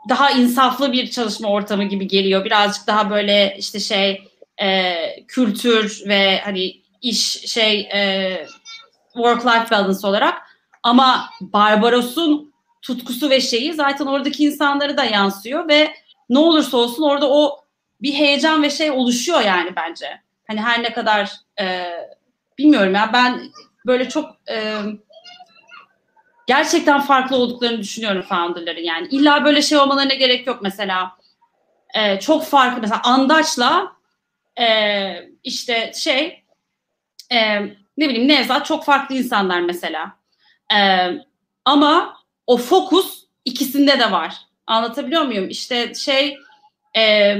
daha insaflı bir çalışma ortamı gibi geliyor. Birazcık daha böyle işte şey e, kültür ve hani iş şey e, work life balance olarak ama Barbaros'un tutkusu ve şeyi zaten oradaki insanları da yansıyor ve ne olursa olsun orada o bir heyecan ve şey oluşuyor yani bence. Hani her ne kadar e, bilmiyorum ya ben böyle çok e, gerçekten farklı olduklarını düşünüyorum founderların yani. illa böyle şey olmalarına gerek yok mesela. E, çok farklı mesela Andaç'la e, işte şey e, ne bileyim Nevzat çok farklı insanlar mesela. E, ama o fokus ikisinde de var. Anlatabiliyor muyum? İşte şey e,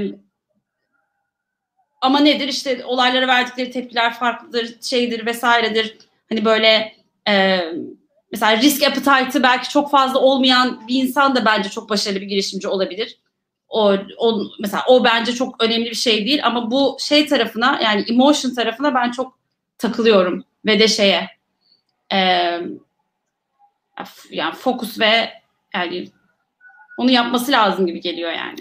ama nedir işte olaylara verdikleri tepkiler farklıdır, şeydir vesairedir. Hani böyle e, mesela risk appetite'ı belki çok fazla olmayan bir insan da bence çok başarılı bir girişimci olabilir. O, o mesela o bence çok önemli bir şey değil ama bu şey tarafına yani emotion tarafına ben çok takılıyorum ve de şeye e, yani fokus ve yani onu yapması lazım gibi geliyor yani.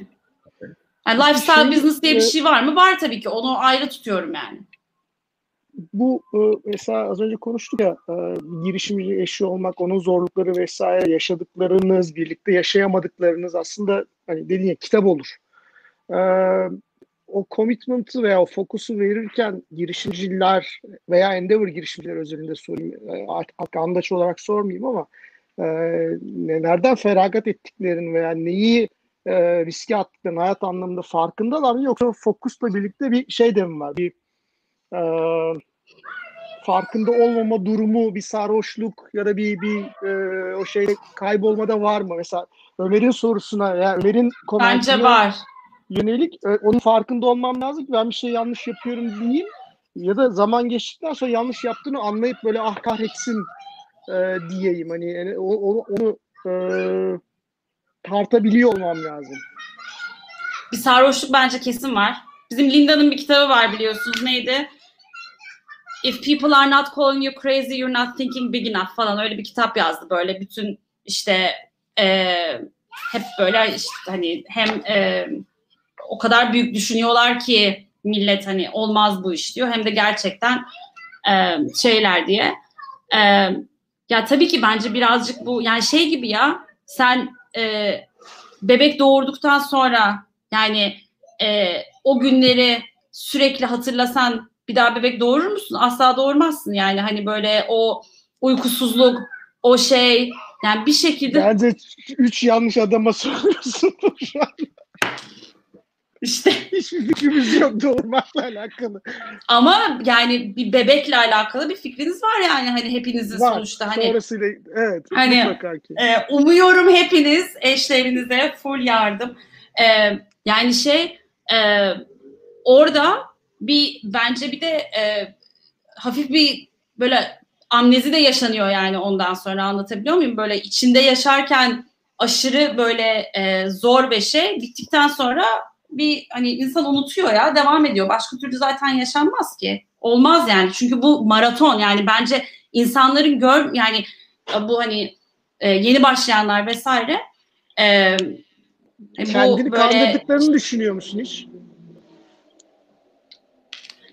Yani lifestyle şey, business diye bir şey var mı? Var tabii ki. Onu ayrı tutuyorum yani. Bu e, mesela az önce konuştuk ya e, girişimci eşi olmak, onun zorlukları vesaire yaşadıklarınız, birlikte yaşayamadıklarınız aslında hani dediğin ya kitap olur. E, o commitment'ı veya o fokusu verirken girişimciler veya Endeavor girişimciler özelinde sorayım. Artık andaç olarak sormayayım ama nereden feragat ettiklerini veya neyi e, riske attıklarını hayat anlamında farkındalar mı yoksa fokusla birlikte bir şey de mi var? Bir e, farkında olmama durumu, bir sarhoşluk ya da bir bir e, o şey kaybolmada var mı? Mesela Ömer'in sorusuna ya Ömer'in Bence var. Yönelik e, onun farkında olmam lazım ki ben bir şey yanlış yapıyorum diyeyim ya da zaman geçtikten sonra yanlış yaptığını anlayıp böyle ah kahretsin e, diyeyim hani yani onu, onu e, tartabiliyor olmam lazım. Bir sarhoşluk bence kesin var. Bizim Linda'nın bir kitabı var biliyorsunuz neydi? If people are not calling you crazy, you're not thinking big enough falan öyle bir kitap yazdı böyle bütün işte e, hep böyle işte hani hem e, o kadar büyük düşünüyorlar ki millet hani olmaz bu iş diyor hem de gerçekten e, şeyler diye. E, ya tabii ki bence birazcık bu yani şey gibi ya sen e, bebek doğurduktan sonra yani e, o günleri sürekli hatırlasan bir daha bebek doğurur musun? Asla doğurmazsın yani hani böyle o uykusuzluk, o şey yani bir şekilde... Bence üç yanlış adama soruyorsun şu an. İşte hiçbir fikrimiz yok doğurmakla alakalı. Ama yani bir bebekle alakalı bir fikriniz var yani hani hepinizin var. sonuçta hani. Sonrasıyla evet. Hani e, umuyorum hepiniz eşlerinize full yardım. E, yani şey e, orada bir bence bir de e, hafif bir böyle amnezi de yaşanıyor yani ondan sonra anlatabiliyor muyum? Böyle içinde yaşarken aşırı böyle e, zor bir şey bittikten sonra bir hani insan unutuyor ya devam ediyor. Başka türlü zaten yaşanmaz ki. Olmaz yani. Çünkü bu maraton yani bence insanların gör yani bu hani e, yeni başlayanlar vesaire e, bu Kendini böyle... kandırdıklarını düşünüyor musun hiç?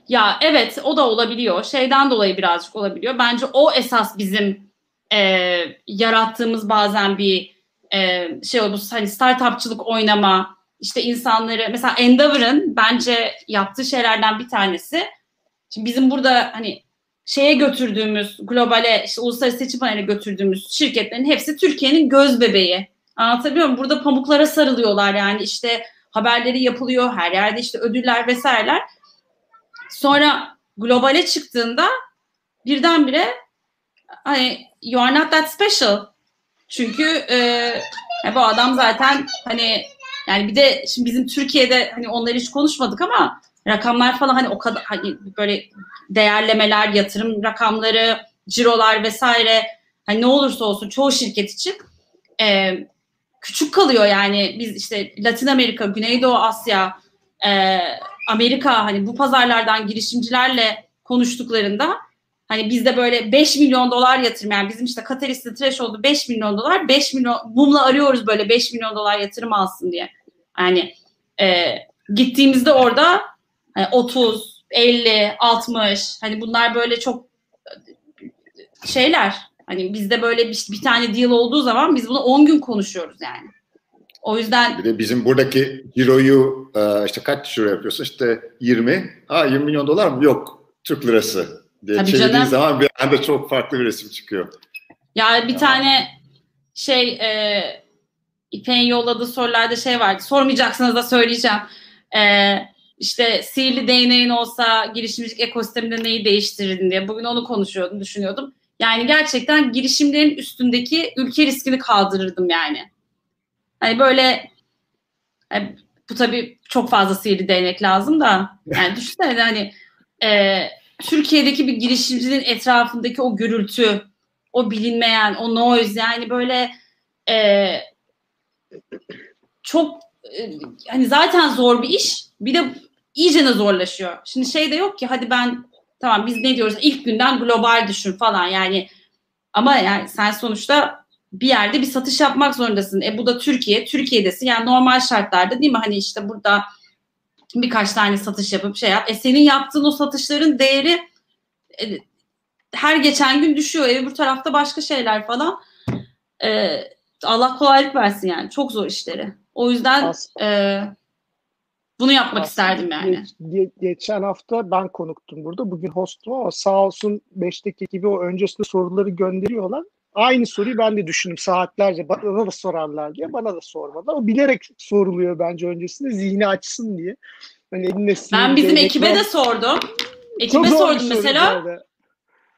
Ya evet o da olabiliyor. Şeyden dolayı birazcık olabiliyor. Bence o esas bizim e, yarattığımız bazen bir e, şey bu hani startupçılık oynama işte insanları mesela Endeavor'ın bence yaptığı şeylerden bir tanesi şimdi bizim burada hani şeye götürdüğümüz globale işte uluslararası seçim paneline götürdüğümüz şirketlerin hepsi Türkiye'nin göz bebeği. Anlatabiliyor muyum? Burada pamuklara sarılıyorlar yani işte haberleri yapılıyor her yerde işte ödüller vesaireler. Sonra globale çıktığında birdenbire hani you are not that special. Çünkü e, bu adam zaten hani yani bir de şimdi bizim Türkiye'de hani onları hiç konuşmadık ama rakamlar falan hani o kadar hani böyle değerlemeler, yatırım rakamları, cirolar vesaire hani ne olursa olsun çoğu şirket için e, küçük kalıyor yani. Biz işte Latin Amerika, Güneydoğu Asya, e, Amerika hani bu pazarlardan girişimcilerle konuştuklarında hani bizde böyle 5 milyon dolar yatırım yani bizim işte Catalyst'in trash oldu 5 milyon dolar 5 milyon mumla arıyoruz böyle 5 milyon dolar yatırım alsın diye. Yani e, gittiğimizde orada hani 30, 50, 60 hani bunlar böyle çok şeyler. Hani bizde böyle bir, bir tane deal olduğu zaman biz bunu 10 gün konuşuyoruz yani. O yüzden bir de bizim buradaki ciroyu e, işte kaç euro yapıyorsun? İşte 20. Ha 20 milyon dolar mı? Yok. Türk lirası diye Tabii çevirdiğin canım. zaman bir anda çok farklı bir resim çıkıyor. ya bir tane şey e, İpek'in yolladığı sorularda şey vardı. Sormayacaksınız da söyleyeceğim. E, işte sihirli değneğin olsa girişimcilik ekosisteminde neyi değiştirirdin diye. Bugün onu konuşuyordum, düşünüyordum. Yani gerçekten girişimlerin üstündeki ülke riskini kaldırırdım yani. Hani böyle yani bu tabii çok fazla sihirli değnek lazım da yani düşünsene hani e, Türkiye'deki bir girişimcinin etrafındaki o gürültü, o bilinmeyen, o noise yani böyle e, çok e, hani zaten zor bir iş bir de iyice zorlaşıyor. Şimdi şey de yok ki hadi ben tamam biz ne diyoruz ilk günden global düşün falan yani ama yani sen sonuçta bir yerde bir satış yapmak zorundasın. E bu da Türkiye, Türkiye'desin. Yani normal şartlarda değil mi? Hani işte burada birkaç tane satış yapıp şey yap. E senin yaptığın o satışların değeri e, her geçen gün düşüyor. E bu tarafta başka şeyler falan. E, Allah kolaylık versin yani. Çok zor işleri. O yüzden e, bunu yapmak Aslında isterdim yani. Ge- geçen hafta ben konuktum burada. Bugün hostum ama sağ olsun 5'teki gibi o öncesinde soruları gönderiyorlar. Aynı soruyu ben de düşündüm saatlerce. Bana da sorarlar diye. Bana da sormadılar. O bilerek soruluyor bence öncesinde zihni açsın diye. Hani elinde Ben bizim ekibe var. de sordum. Çok Ekibe bir sordum mesela.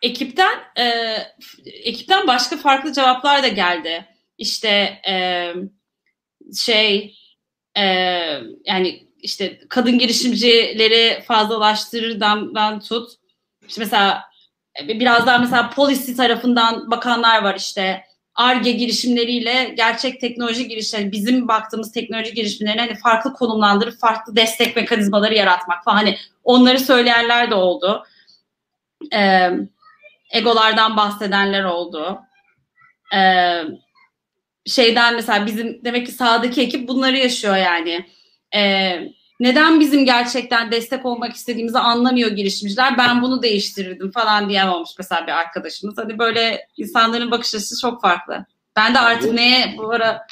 ekipten e, ekipten başka farklı cevaplar da geldi. İşte e, şey e, yani işte kadın girişimcileri fazlalaştırırdan tut. İşte mesela biraz daha mesela policy tarafından bakanlar var işte. ARGE girişimleriyle gerçek teknoloji girişimleri, bizim baktığımız teknoloji girişimlerini hani farklı konumlandırıp farklı destek mekanizmaları yaratmak falan. Hani onları söyleyenler de oldu. Ee, egolardan bahsedenler oldu. Ee, şeyden mesela bizim demek ki sahadaki ekip bunları yaşıyor yani. Ee, neden bizim gerçekten destek olmak istediğimizi anlamıyor girişimciler. Ben bunu değiştirirdim falan diyen olmuş mesela bir arkadaşımız. Hani böyle insanların bakış açısı çok farklı. Ben de artık neye bu ara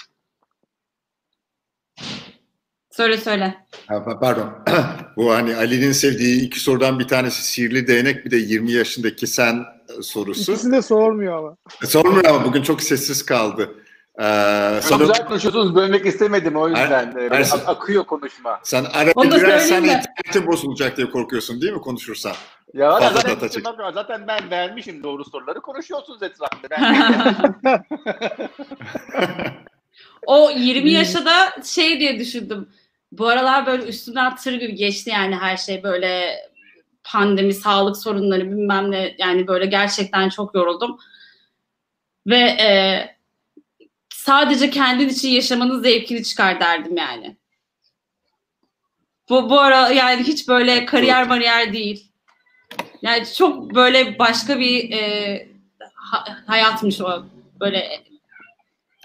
söyle söyle. Ha, pa- Pardon. Bu hani Ali'nin sevdiği iki sorudan bir tanesi sihirli değnek bir de 20 yaşındaki sen e, sorusu. İkisi de sormuyor ama. Sormuyor ama bugün çok sessiz kaldı. Ee, Çok sana, güzel konuşuyorsunuz. Bölmek istemedim o yüzden. Böyle Ersin. ak- akıyor konuşma. sen araya Onu da girersen internetin bozulacak diye korkuyorsun değil mi konuşursan? Ya Fazla zaten, data çek. zaten ben vermişim doğru soruları. Konuşuyorsunuz etrafında. Ben O 20 yaşa da şey diye düşündüm. Bu aralar böyle üstümden tır gibi geçti yani her şey böyle pandemi, sağlık sorunları bilmem ne yani böyle gerçekten çok yoruldum. Ve e, sadece kendin için yaşamanın zevkini çıkar derdim yani. Bu, bu ara yani hiç böyle kariyer bariyer değil. Yani çok böyle başka bir e, ha- hayatmış o. Böyle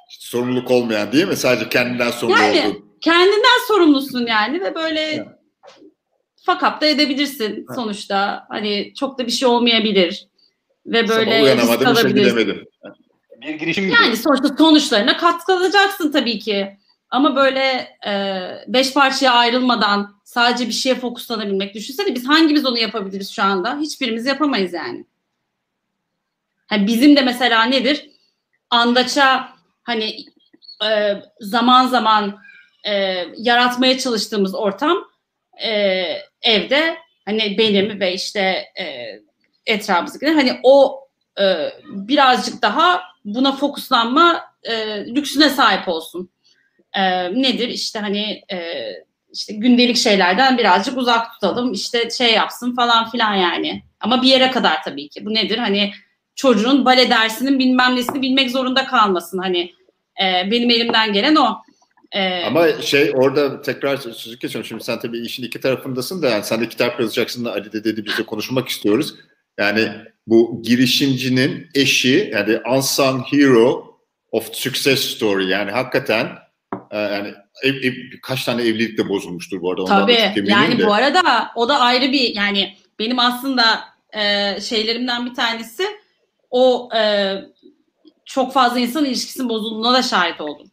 Sorumluluk olmayan değil mi? Sadece kendinden sorumlu Yani, olduğun. kendinden sorumlusun yani ve böyle Evet. fuck up da edebilirsin sonuçta. Hani çok da bir şey olmayabilir. Ve böyle risk uyanamadım işe alabilirsin. Bir girişim Yani sonuçta sonuçlarına katkılayacaksın tabii ki. Ama böyle e, beş parçaya ayrılmadan sadece bir şeye fokuslanabilmek. Düşünsene biz hangimiz onu yapabiliriz şu anda? Hiçbirimiz yapamayız yani. Ha, bizim de mesela nedir? Andaça hani e, zaman zaman e, yaratmaya çalıştığımız ortam e, evde hani benim ve işte e, etrafımızdakiler hani o e, birazcık daha buna fokuslanma e, lüksüne sahip olsun. E, nedir işte hani e, işte gündelik şeylerden birazcık uzak tutalım işte şey yapsın falan filan yani. Ama bir yere kadar tabii ki. Bu nedir? Hani çocuğun bale dersinin bilmem nesini bilmek zorunda kalmasın. Hani e, benim elimden gelen o. Ee, Ama şey orada tekrar sözü kesiyorum. Şimdi sen tabii işin iki tarafındasın da yani sen de kitap yazacaksın da Ali de dedi biz de konuşmak istiyoruz. Yani bu girişimcinin eşi yani unsung hero of success story yani hakikaten e, yani ev, ev, kaç tane evlilik de bozulmuştur bu arada. Tabii yani de. bu arada o da ayrı bir yani benim aslında e, şeylerimden bir tanesi o e, çok fazla insan ilişkisinin bozulduğuna da şahit oldum.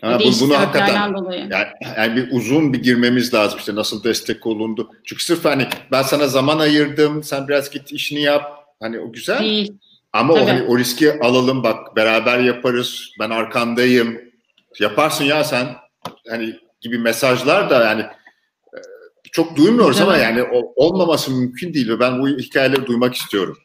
Ha, bu, bunu hakikaten dolayı. Yani, yani bir uzun bir girmemiz lazım işte nasıl destek olundu. Çünkü sırf hani ben sana zaman ayırdım sen biraz git işini yap hani o güzel. Değil. Ama Tabii. o, hani, o riski alalım bak beraber yaparız ben arkandayım yaparsın ya sen hani gibi mesajlar da yani e, çok duymuyoruz Tabii. ama yani olmaması mümkün değil ve ben bu hikayeleri duymak istiyorum.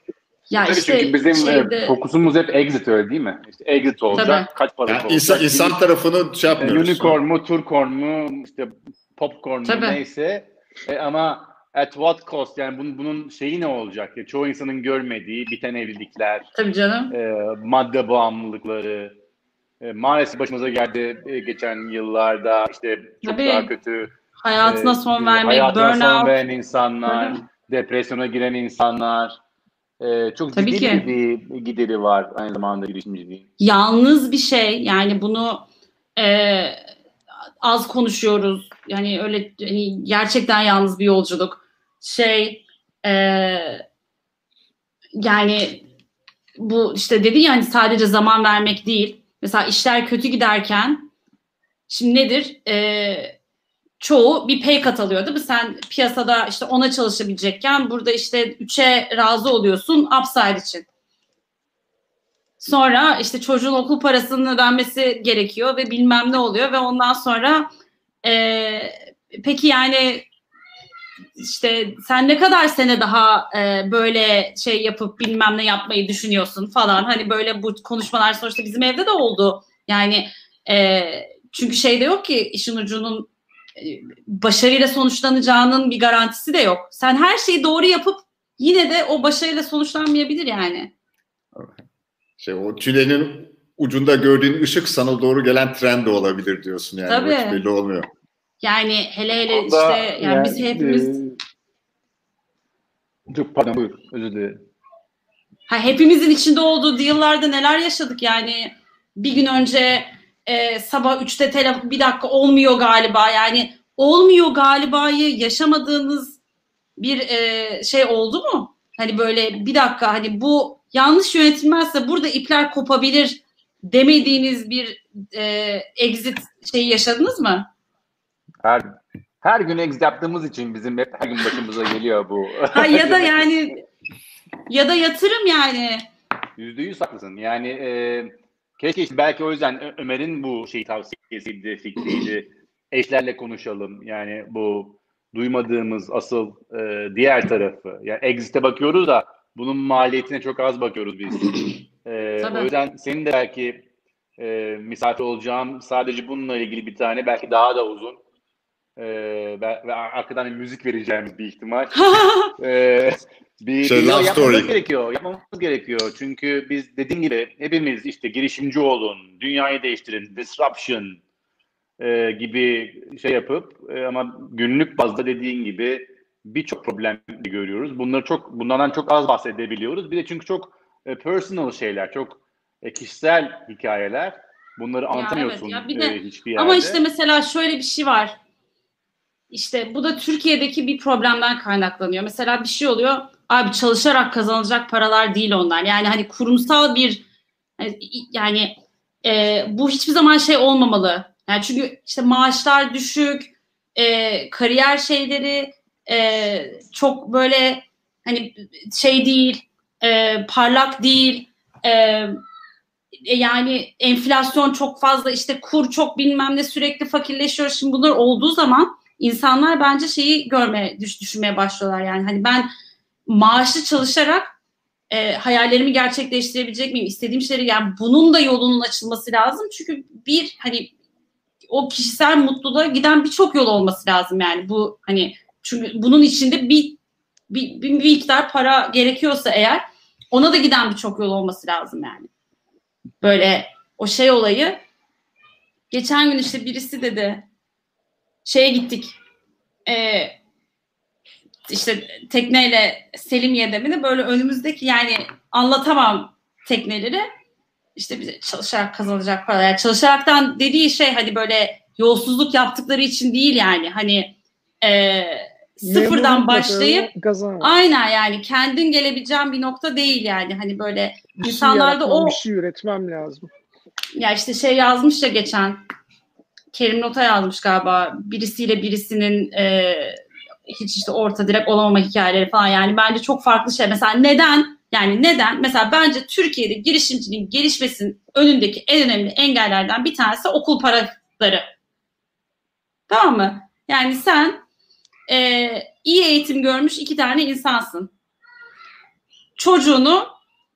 Ya Tabii işte çünkü bizim e, şeyde... fokusumuz hep exit öyle değil mi? İşte exit olacak, Tabii. kaç para yani olacak. İnsan, insan tarafını şey yapmıyoruz. Unicorn mu, turcorn mu, işte popcorn mu neyse. E, ama at what cost? Yani bunun, bunun şeyi ne olacak? Ya, çoğu insanın görmediği biten evlilikler. Tabii canım. E, madde bağımlılıkları. E, maalesef başımıza geldi e, geçen yıllarda işte çok Tabii. daha kötü. Hayatına e, son vermek, hayatına burnout. son veren insanlar, depresyona giren insanlar. Ee, çok Tabii ciddi ki. bir gideri var aynı zamanda girişimciliğin. Yalnız bir şey yani bunu e, az konuşuyoruz. Yani öyle hani gerçekten yalnız bir yolculuk. Şey e, yani bu işte dedi ya hani sadece zaman vermek değil. Mesela işler kötü giderken şimdi nedir? E, çoğu bir pay cut alıyor değil mi? Sen piyasada işte ona çalışabilecekken burada işte üçe razı oluyorsun upside için. Sonra işte çocuğun okul parasının ödenmesi gerekiyor ve bilmem ne oluyor ve ondan sonra e, peki yani işte sen ne kadar sene daha e, böyle şey yapıp bilmem ne yapmayı düşünüyorsun falan hani böyle bu konuşmalar sonuçta bizim evde de oldu yani e, çünkü şey de yok ki işin ucunun başarıyla sonuçlanacağının bir garantisi de yok. Sen her şeyi doğru yapıp yine de o başarıyla sonuçlanmayabilir yani. Şey o tünelin ucunda gördüğün ışık sana doğru gelen tren de olabilir diyorsun yani. Tabii. Hiç belli olmuyor. Yani hele hele işte yani, yani biz hepimiz e, çok pardon buyur özür dilerim. Ha, hepimizin içinde olduğu yıllarda neler yaşadık yani bir gün önce e, sabah 3'te telefon bir dakika olmuyor galiba yani olmuyor galiba'yı yaşamadığınız bir e, şey oldu mu? Hani böyle bir dakika hani bu yanlış yönetilmezse burada ipler kopabilir demediğiniz bir e, exit şeyi yaşadınız mı? Her her gün exit yaptığımız için bizim hep her gün başımıza geliyor bu. ha, ya da yani ya da yatırım yani. Yüzde yüz haklısın. Yani e, Keşke işte belki o yüzden Ömer'in bu şey tavsiyesiydi, fikriydi. Eşlerle konuşalım. Yani bu duymadığımız asıl e, diğer tarafı. Yani exit'e bakıyoruz da bunun maliyetine çok az bakıyoruz biz. E, o yüzden senin de belki e, misafir olacağım sadece bununla ilgili bir tane belki daha da uzun e, ve, ve arkadan müzik vereceğimiz bir ihtimal. e, bir şey, yapmamız story. gerekiyor. Yapmamız gerekiyor. Çünkü biz dediğim gibi hepimiz işte girişimci olun, dünyayı değiştirin, disruption e, gibi şey yapıp e, ama günlük bazda dediğin gibi birçok problem görüyoruz. Bunları çok bunlardan çok az bahsedebiliyoruz. Bir de çünkü çok e, personal şeyler, çok e, kişisel hikayeler. Bunları anlatamıyorsun ya evet, ya bir de, e, hiçbir yerde. Ama işte mesela şöyle bir şey var. İşte bu da Türkiye'deki bir problemden kaynaklanıyor. Mesela bir şey oluyor abi çalışarak kazanılacak paralar değil onlar. Yani hani kurumsal bir yani e, bu hiçbir zaman şey olmamalı. Yani çünkü işte maaşlar düşük, e, kariyer şeyleri e, çok böyle hani şey değil, e, parlak değil. E, e yani enflasyon çok fazla, işte kur çok bilmem ne sürekli fakirleşiyor. Şimdi bunlar olduğu zaman insanlar bence şeyi görmeye, düş, düşünmeye başlıyorlar. Yani hani ben maaşlı çalışarak e, hayallerimi gerçekleştirebilecek miyim? İstediğim şeyleri yani bunun da yolunun açılması lazım. Çünkü bir hani o kişisel mutluluğa giden birçok yol olması lazım yani bu hani çünkü bunun içinde bir bir, bir, miktar para gerekiyorsa eğer ona da giden birçok yol olması lazım yani. Böyle o şey olayı geçen gün işte birisi dedi şeye gittik e, işte tekneyle Selimiye'de mi de böyle önümüzdeki yani anlatamam tekneleri işte bize çalışarak kazanacak para. Yani çalışaraktan dediği şey hani böyle yolsuzluk yaptıkları için değil yani hani e, sıfırdan Memnuniyet başlayıp kazan. aynen yani kendin gelebileceğin bir nokta değil yani hani böyle Bir şey insanlarda yaratmam, o bir şey üretmem lazım. ya işte şey yazmış ya geçen Kerim Nota yazmış galiba birisiyle birisinin e, hiç işte orta direkt olamama hikayeleri falan yani bence çok farklı şey. Mesela neden yani neden mesela bence Türkiye'de girişimciliğin gelişmesinin önündeki en önemli engellerden bir tanesi okul paraları. Tamam mı? Yani sen e, iyi eğitim görmüş iki tane insansın. Çocuğunu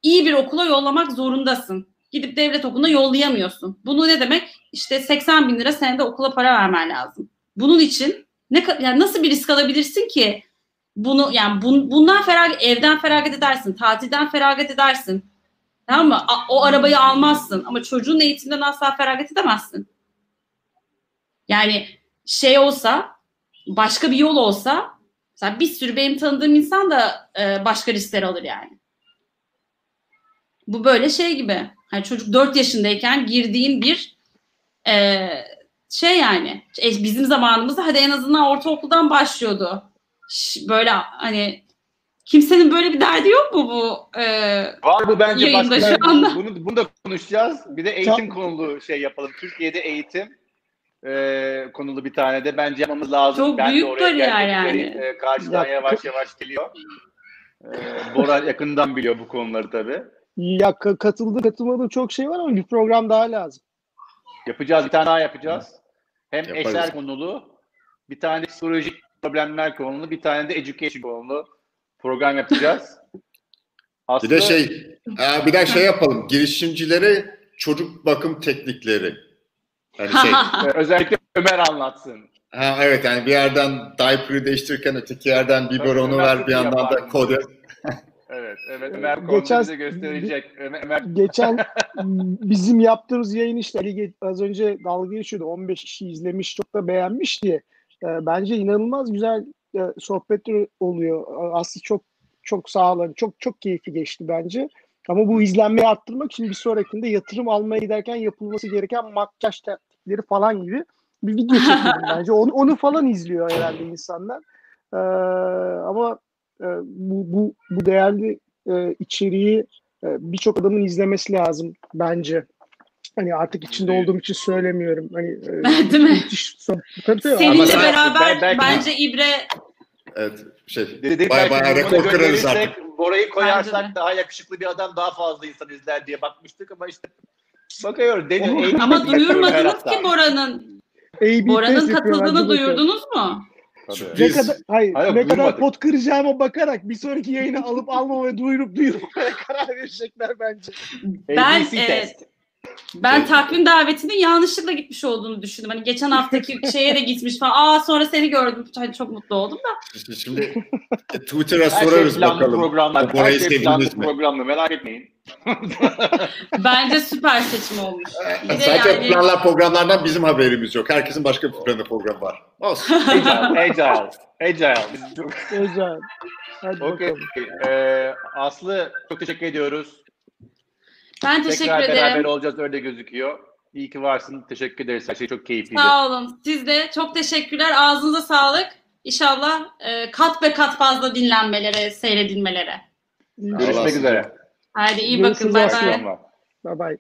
iyi bir okula yollamak zorundasın. Gidip devlet okuluna yollayamıyorsun. Bunu ne demek? İşte 80 bin lira senede okula para vermen lazım. Bunun için ne yani nasıl bir risk alabilirsin ki? Bunu yani bun, bundan feragat evden feragat edersin, tatilden feragat edersin. Tamam mı? A- o arabayı almazsın ama çocuğun eğitimden asla feragat edemezsin. Yani şey olsa, başka bir yol olsa, mesela bir sürü benim tanıdığım insan da e, başka riskler alır yani. Bu böyle şey gibi. Hani çocuk 4 yaşındayken girdiğin bir e, şey yani. E, bizim zamanımızda hadi en azından ortaokuldan başlıyordu. Ş- Böyle hani kimsenin böyle bir derdi yok mu bu? E, Var bu bence Yayında başka. şu anda. Bunu, bunu da konuşacağız. Bir de eğitim konulu şey yapalım. Türkiye'de eğitim e, konulu bir tane de bence yapmamız lazım. Çok ben de büyük oraya bariyer gelmek yani. E, karşıdan Ya- yavaş yavaş geliyor. E, Bora yakından biliyor bu konuları tabii. Ya ka- katıldı katılmadığı çok şey var ama bir program daha lazım. Yapacağız. Bir tane daha yapacağız. Hem Yaparız. eser konulu, bir tane de psikolojik problemler konulu, bir tane de education konulu program yapacağız. Bir Aslında de şey, e, bir de şey yapalım. Girişimcilere çocuk bakım teknikleri. Yani şey, özellikle Ömer anlatsın. ha, evet yani bir yerden diaper'ı değiştirirken öteki yerden biberonu ver bir yandan da kodu. Evet, evet. Ömer Geçen- Geçen... bize gösterecek. Ömer, Ömer Geçen bizim yaptığımız yayın işte Ali az önce dalga geçiyordu. 15 kişi izlemiş çok da beğenmiş diye. E, bence inanılmaz güzel e, sohbetler oluyor. Aslı çok çok sağ olun. Çok çok keyifli geçti bence. Ama bu izlenmeyi arttırmak için bir sonrakinde yatırım almaya giderken yapılması gereken makyaj taktikleri falan gibi bir video çekelim bence. Onu, onu falan izliyor herhalde insanlar. Ee, ama e, bu, bu, bu değerli e, içeriği e, birçok adamın izlemesi lazım bence. Hani artık içinde Evet. olduğum için söylemiyorum. Hani e, Değil mi? müthiş son- Tabii tabii. Seninle sen- beraber ben- belki- bence İbre Evet, şey, Dedik baya bunu rekor kırarız artık. Bora'yı koyarsak daha yakışıklı bir adam daha fazla insan izler diye bakmıştık ama işte bakıyoruz. Deniyor, ama duyurmadınız ki Bora'nın. Bora'nın katıldığını duyurdunuz mu? Tabii. Ne kadar hayır, Hayır, ne kadar duymadık. pot kıracağıma bakarak bir sonraki yayını alıp almamaya duyurup duyurmamaya karar verecekler bence. Ben, ABC e, test. Ben takvim davetinin yanlışlıkla gitmiş olduğunu düşündüm. Hani geçen haftaki şeye de gitmiş falan. Aa sonra seni gördüm. Hani çok mutlu oldum da. Şimdi e, Twitter'a Her şey sorarız planlı bakalım. programlar. Her şey planlı sevdiniz mi? programlı merak etmeyin. Bence süper seçim olmuş. Bir de Sadece yani planlar programlardan bizim haberimiz yok. Herkesin başka bir planı programı var. Olsun. Agile, agile, agile. Hadi Okey. bakalım. Ee, Aslı çok teşekkür ediyoruz. Ben teşekkür Tekrar beraber ederim. olacağız öyle gözüküyor. İyi ki varsın. Teşekkür ederiz. Her şey çok keyifliydi. Sağ olun. Siz de çok teşekkürler. Ağzınıza sağlık. İnşallah e, kat be kat fazla dinlenmelere, seyredilmelere. Görüşmek üzere. Haydi iyi Görüşürüz bakın. Bay Aslı. bay. Akşamlar. Bye bye.